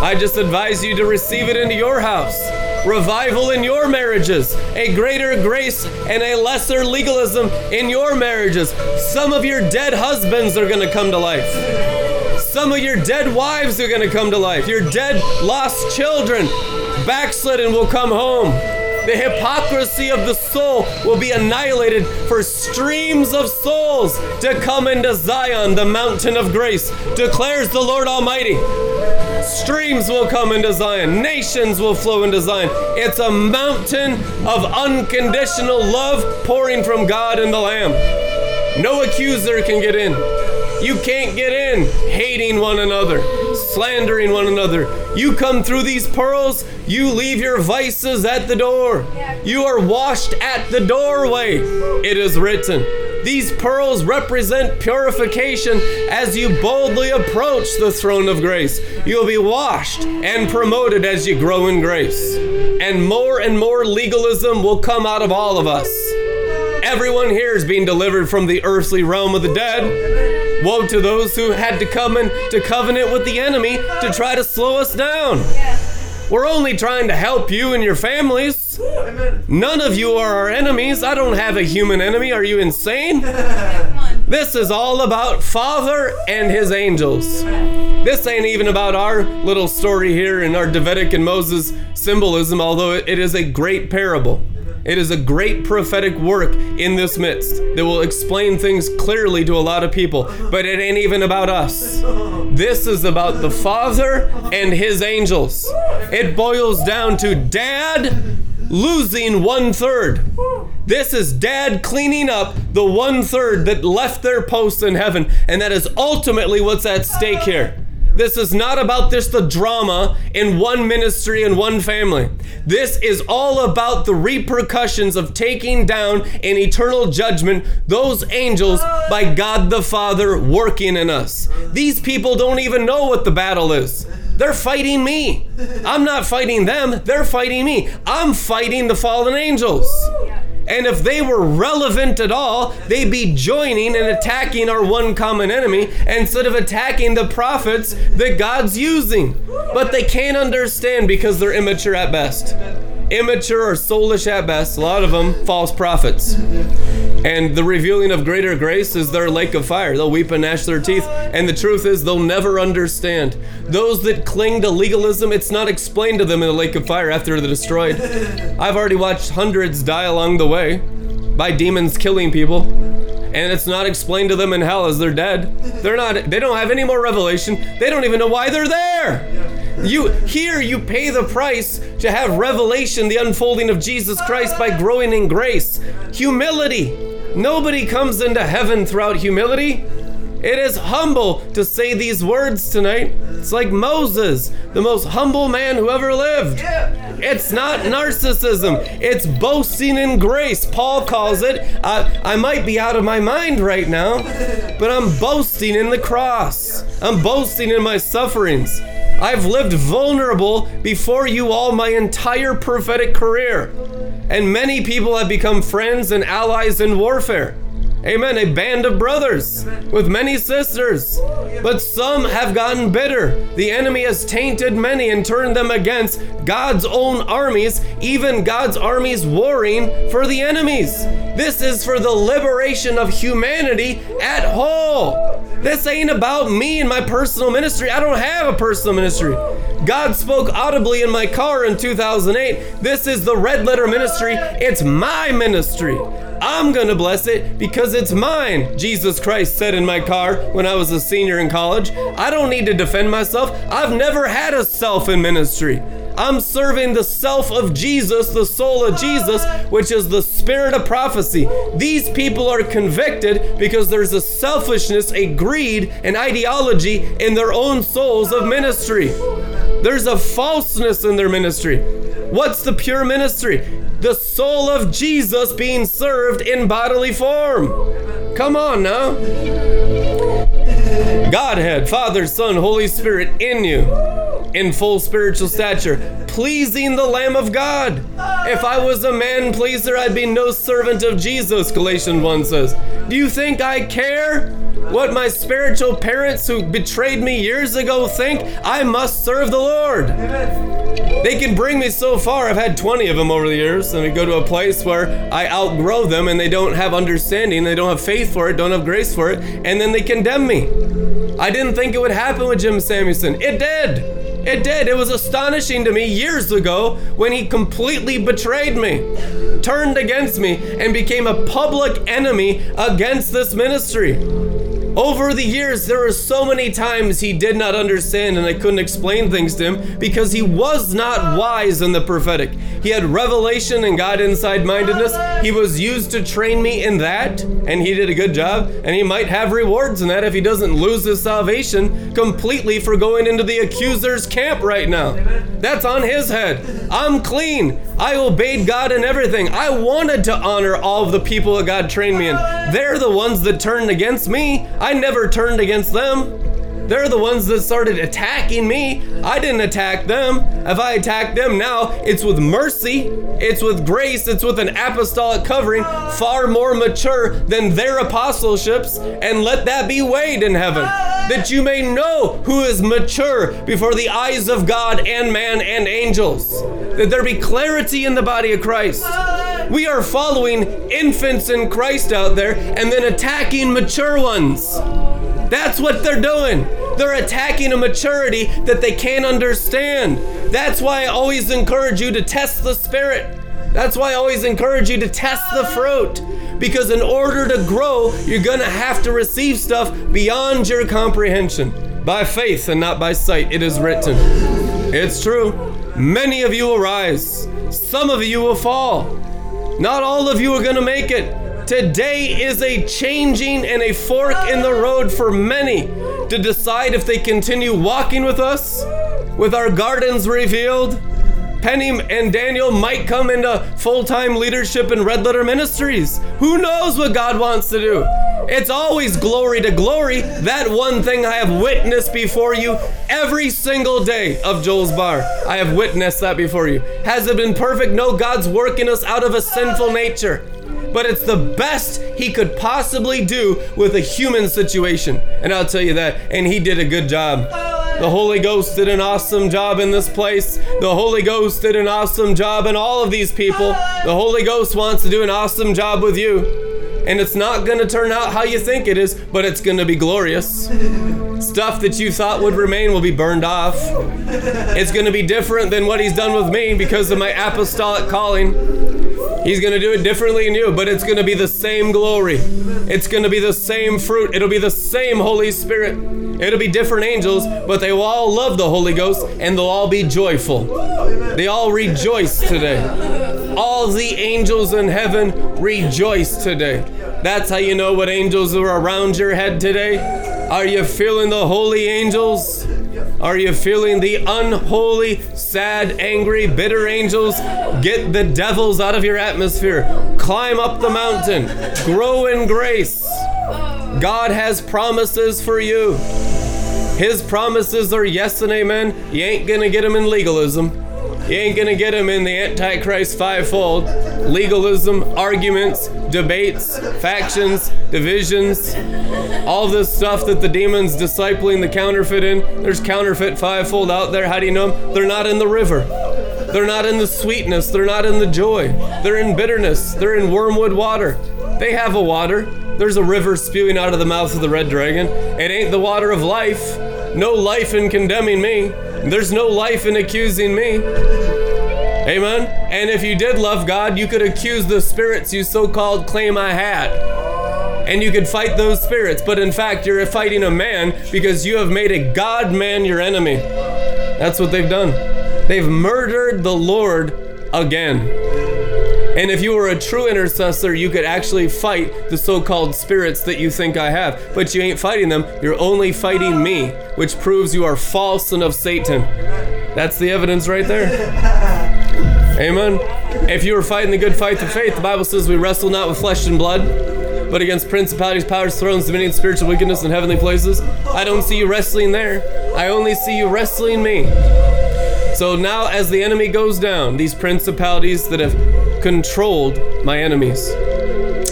I just advise you to receive it into your house. Revival in your marriages, a greater grace and a lesser legalism in your marriages. Some of your dead husbands are going to come to life. Some of your dead wives are going to come to life. Your dead lost children, backslidden, will come home. The hypocrisy of the soul will be annihilated for streams of souls to come into Zion, the mountain of grace, declares the Lord Almighty. Streams will come into Zion, nations will flow into Zion. It's a mountain of unconditional love pouring from God and the Lamb. No accuser can get in. You can't get in hating one another, slandering one another. You come through these pearls, you leave your vices at the door. You are washed at the doorway. It is written. These pearls represent purification as you boldly approach the throne of grace. You'll be washed and promoted as you grow in grace. And more and more legalism will come out of all of us. Everyone here is being delivered from the earthly realm of the dead. Woe to those who had to come into covenant with the enemy to try to slow us down. We're only trying to help you and your families. None of you are our enemies. I don't have a human enemy. Are you insane? This is all about Father and his angels. This ain't even about our little story here in our Davidic and Moses symbolism, although it is a great parable. It is a great prophetic work in this midst that will explain things clearly to a lot of people, but it ain't even about us. This is about the Father and His angels. It boils down to Dad losing one third. This is Dad cleaning up the one third that left their post in heaven, and that is ultimately what's at stake here. This is not about just the drama in one ministry and one family. This is all about the repercussions of taking down in eternal judgment those angels by God the Father working in us. These people don't even know what the battle is. They're fighting me. I'm not fighting them, they're fighting me. I'm fighting the fallen angels. And if they were relevant at all, they'd be joining and attacking our one common enemy instead of attacking the prophets that God's using. But they can't understand because they're immature at best. Immature or soulish at best, a lot of them false prophets. And the revealing of greater grace is their lake of fire. They'll weep and gnash their teeth. And the truth is, they'll never understand. Those that cling to legalism, it's not explained to them in the lake of fire after they're destroyed. I've already watched hundreds die along the way by demons killing people. And it's not explained to them in hell as they're dead. They're not, they don't have any more revelation. They don't even know why they're there. You here you pay the price to have revelation, the unfolding of Jesus Christ by growing in grace. Humility. Nobody comes into heaven throughout humility. It is humble to say these words tonight. It's like Moses, the most humble man who ever lived. It's not narcissism, it's boasting in grace. Paul calls it. I, I might be out of my mind right now, but I'm boasting in the cross. I'm boasting in my sufferings. I've lived vulnerable before you all my entire prophetic career. And many people have become friends and allies in warfare. Amen. A band of brothers with many sisters. But some have gotten bitter. The enemy has tainted many and turned them against God's own armies, even God's armies warring for the enemies. This is for the liberation of humanity at whole. This ain't about me and my personal ministry. I don't have a personal ministry. God spoke audibly in my car in 2008. This is the red letter ministry. It's my ministry. I'm gonna bless it because it's mine, Jesus Christ said in my car when I was a senior in college. I don't need to defend myself. I've never had a self in ministry. I'm serving the self of Jesus, the soul of Jesus, which is the spirit of prophecy. These people are convicted because there's a selfishness, a greed, an ideology in their own souls of ministry. There's a falseness in their ministry. What's the pure ministry? The soul of Jesus being served in bodily form. Come on now. Godhead, Father, Son, Holy Spirit in you in full spiritual stature, pleasing the Lamb of God. If I was a man pleaser, I'd be no servant of Jesus, Galatians 1 says. Do you think I care? What my spiritual parents who betrayed me years ago think? I must serve the Lord. They can bring me so far. I've had 20 of them over the years, and we go to a place where I outgrow them and they don't have understanding, they don't have faith for it, don't have grace for it, and then they condemn me. I didn't think it would happen with Jim Samuelson. It did. It did. It was astonishing to me years ago when he completely betrayed me, turned against me, and became a public enemy against this ministry. Over the years, there were so many times he did not understand and I couldn't explain things to him because he was not wise in the prophetic. He had revelation and God inside mindedness. He was used to train me in that, and he did a good job. And he might have rewards in that if he doesn't lose his salvation completely for going into the accuser's camp right now. That's on his head. I'm clean. I obeyed God in everything. I wanted to honor all of the people that God trained me in. They're the ones that turned against me. Never turned against them. They're the ones that started attacking me. I didn't attack them. If I attack them now, it's with mercy, it's with grace, it's with an apostolic covering far more mature than their apostleships. And let that be weighed in heaven, that you may know who is mature before the eyes of God and man and angels. That there be clarity in the body of Christ. We are following infants in Christ out there and then attacking mature ones. That's what they're doing. They're attacking a maturity that they can't understand. That's why I always encourage you to test the spirit. That's why I always encourage you to test the fruit. Because in order to grow, you're going to have to receive stuff beyond your comprehension. By faith and not by sight, it is written. It's true. Many of you will rise, some of you will fall. Not all of you are going to make it. Today is a changing and a fork in the road for many to decide if they continue walking with us, with our gardens revealed. Penny and Daniel might come into full time leadership in Red Letter Ministries. Who knows what God wants to do? It's always glory to glory. That one thing I have witnessed before you every single day of Joel's Bar. I have witnessed that before you. Has it been perfect? No, God's working us out of a sinful nature but it's the best he could possibly do with a human situation. And I'll tell you that. And he did a good job. The Holy Ghost did an awesome job in this place. The Holy Ghost did an awesome job in all of these people. The Holy Ghost wants to do an awesome job with you. And it's not going to turn out how you think it is, but it's going to be glorious. Stuff that you thought would remain will be burned off. It's going to be different than what he's done with me because of my apostolic calling. He's going to do it differently in you, but it's going to be the same glory. It's going to be the same fruit. It'll be the same Holy Spirit. It'll be different angels, but they will all love the Holy Ghost and they'll all be joyful. They all rejoice today. All the angels in heaven rejoice today. That's how you know what angels are around your head today. Are you feeling the holy angels? Are you feeling the unholy, sad, angry, bitter angels? Get the devils out of your atmosphere. Climb up the mountain. Grow in grace. God has promises for you. His promises are yes and amen. You ain't gonna get them in legalism. You ain't gonna get them in the Antichrist fivefold legalism, arguments, debates, factions, divisions, all this stuff that the demon's discipling the counterfeit in. There's counterfeit fivefold out there. How do you know them? They're not in the river. They're not in the sweetness. They're not in the joy. They're in bitterness. They're in wormwood water. They have a water. There's a river spewing out of the mouth of the red dragon. It ain't the water of life. No life in condemning me. There's no life in accusing me. Amen. And if you did love God, you could accuse the spirits you so called claim I had. And you could fight those spirits. But in fact, you're fighting a man because you have made a God man your enemy. That's what they've done. They've murdered the Lord again. And if you were a true intercessor, you could actually fight the so called spirits that you think I have. But you ain't fighting them, you're only fighting me, which proves you are false and of Satan. That's the evidence right there. Amen. If you were fighting the good fight of faith, the Bible says we wrestle not with flesh and blood, but against principalities, powers, thrones, dominion, spiritual wickedness in heavenly places. I don't see you wrestling there. I only see you wrestling me. So now, as the enemy goes down, these principalities that have controlled my enemies.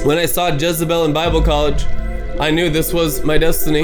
When I saw Jezebel in Bible college, I knew this was my destiny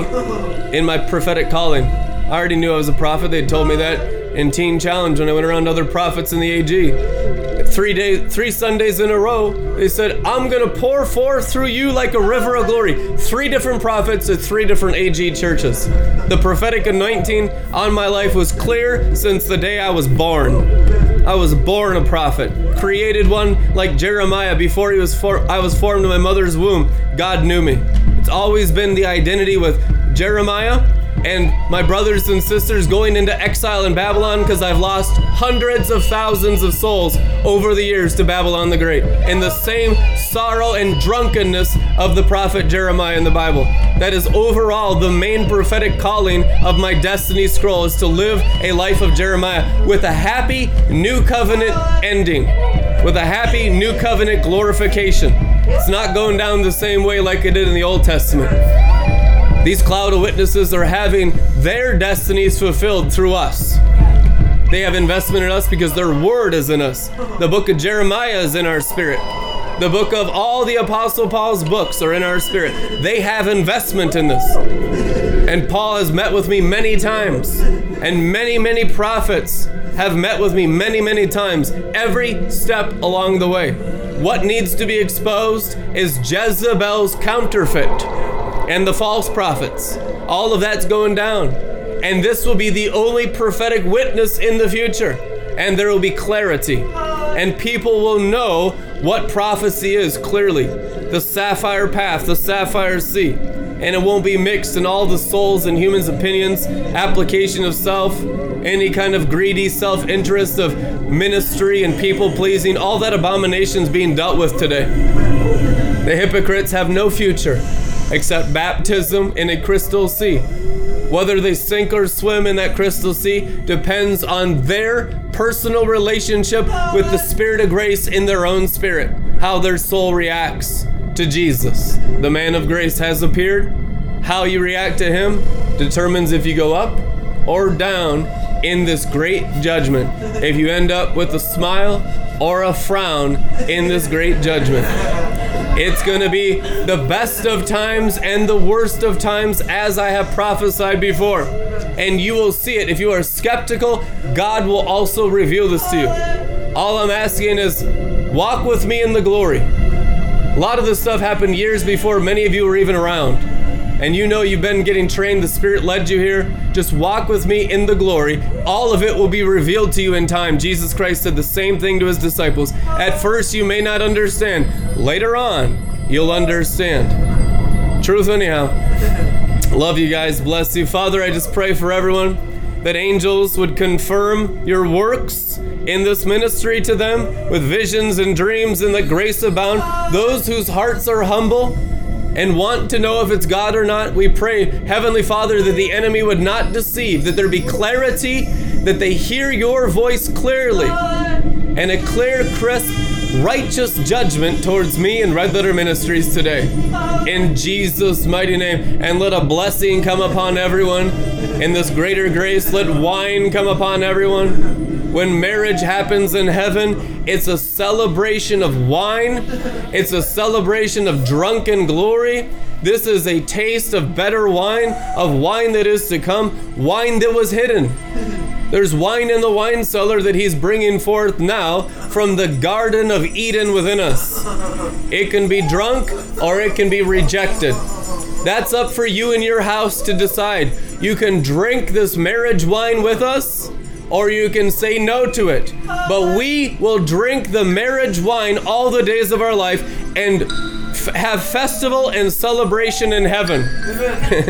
in my prophetic calling. I already knew I was a prophet. They told me that in Teen Challenge when I went around other prophets in the AG. Three days, three Sundays in a row, they said, "I'm gonna pour forth through you like a river of glory." Three different prophets at three different AG churches. The prophetic anointing on my life was clear since the day I was born. I was born a prophet, created one like Jeremiah before he was for- I was formed in my mother's womb. God knew me. It's always been the identity with Jeremiah and my brothers and sisters going into exile in Babylon because I've lost hundreds of thousands of souls over the years to Babylon the Great. In the same sorrow and drunkenness of the prophet Jeremiah in the Bible. That is overall the main prophetic calling of my destiny scroll is to live a life of Jeremiah with a happy new covenant ending, with a happy new covenant glorification. It's not going down the same way like it did in the Old Testament. These cloud of witnesses are having their destinies fulfilled through us. They have investment in us because their word is in us. The book of Jeremiah is in our spirit. The book of all the Apostle Paul's books are in our spirit. They have investment in this. And Paul has met with me many times, and many, many prophets have met with me many, many times, every step along the way. What needs to be exposed is Jezebel's counterfeit and the false prophets. All of that's going down. And this will be the only prophetic witness in the future. And there will be clarity. And people will know what prophecy is clearly the sapphire path, the sapphire sea. And it won't be mixed in all the souls and humans' opinions, application of self, any kind of greedy self interest of ministry and people pleasing. All that abomination is being dealt with today. The hypocrites have no future except baptism in a crystal sea. Whether they sink or swim in that crystal sea depends on their personal relationship with the Spirit of grace in their own spirit, how their soul reacts to Jesus. The man of grace has appeared. How you react to him determines if you go up or down in this great judgment. If you end up with a smile or a frown in this great judgment. It's to be the best of times and the worst of times as I have prophesied before. And you will see it. If you are skeptical, God will also reveal this to you. All I'm asking is walk with me in the glory. A lot of this stuff happened years before many of you were even around. And you know you've been getting trained, the Spirit led you here. Just walk with me in the glory. All of it will be revealed to you in time. Jesus Christ said the same thing to his disciples. At first, you may not understand, later on, you'll understand. Truth, anyhow. Love you guys. Bless you. Father, I just pray for everyone that angels would confirm your works in this ministry to them with visions and dreams and that grace abound. Those whose hearts are humble, and want to know if it's God or not, we pray, Heavenly Father, that the enemy would not deceive, that there be clarity, that they hear your voice clearly, and a clear, crisp righteous judgment towards me and Red Letter Ministries today. In Jesus' mighty name. And let a blessing come upon everyone. In this greater grace, let wine come upon everyone. When marriage happens in heaven, it's a celebration of wine, it's a celebration of drunken glory. This is a taste of better wine, of wine that is to come, wine that was hidden. There's wine in the wine cellar that he's bringing forth now from the Garden of Eden within us. It can be drunk or it can be rejected. That's up for you and your house to decide. You can drink this marriage wine with us or you can say no to it. But we will drink the marriage wine all the days of our life and f- have festival and celebration in heaven.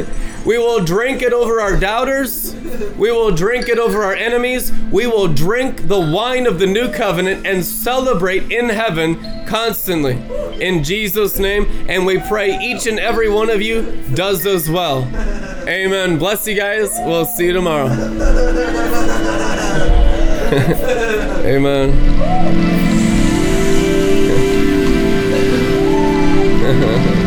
we will drink it over our doubters. We will drink it over our enemies. We will drink the wine of the new covenant and celebrate in heaven constantly. In Jesus' name. And we pray each and every one of you does as well. Amen. Bless you guys. We'll see you tomorrow. Amen.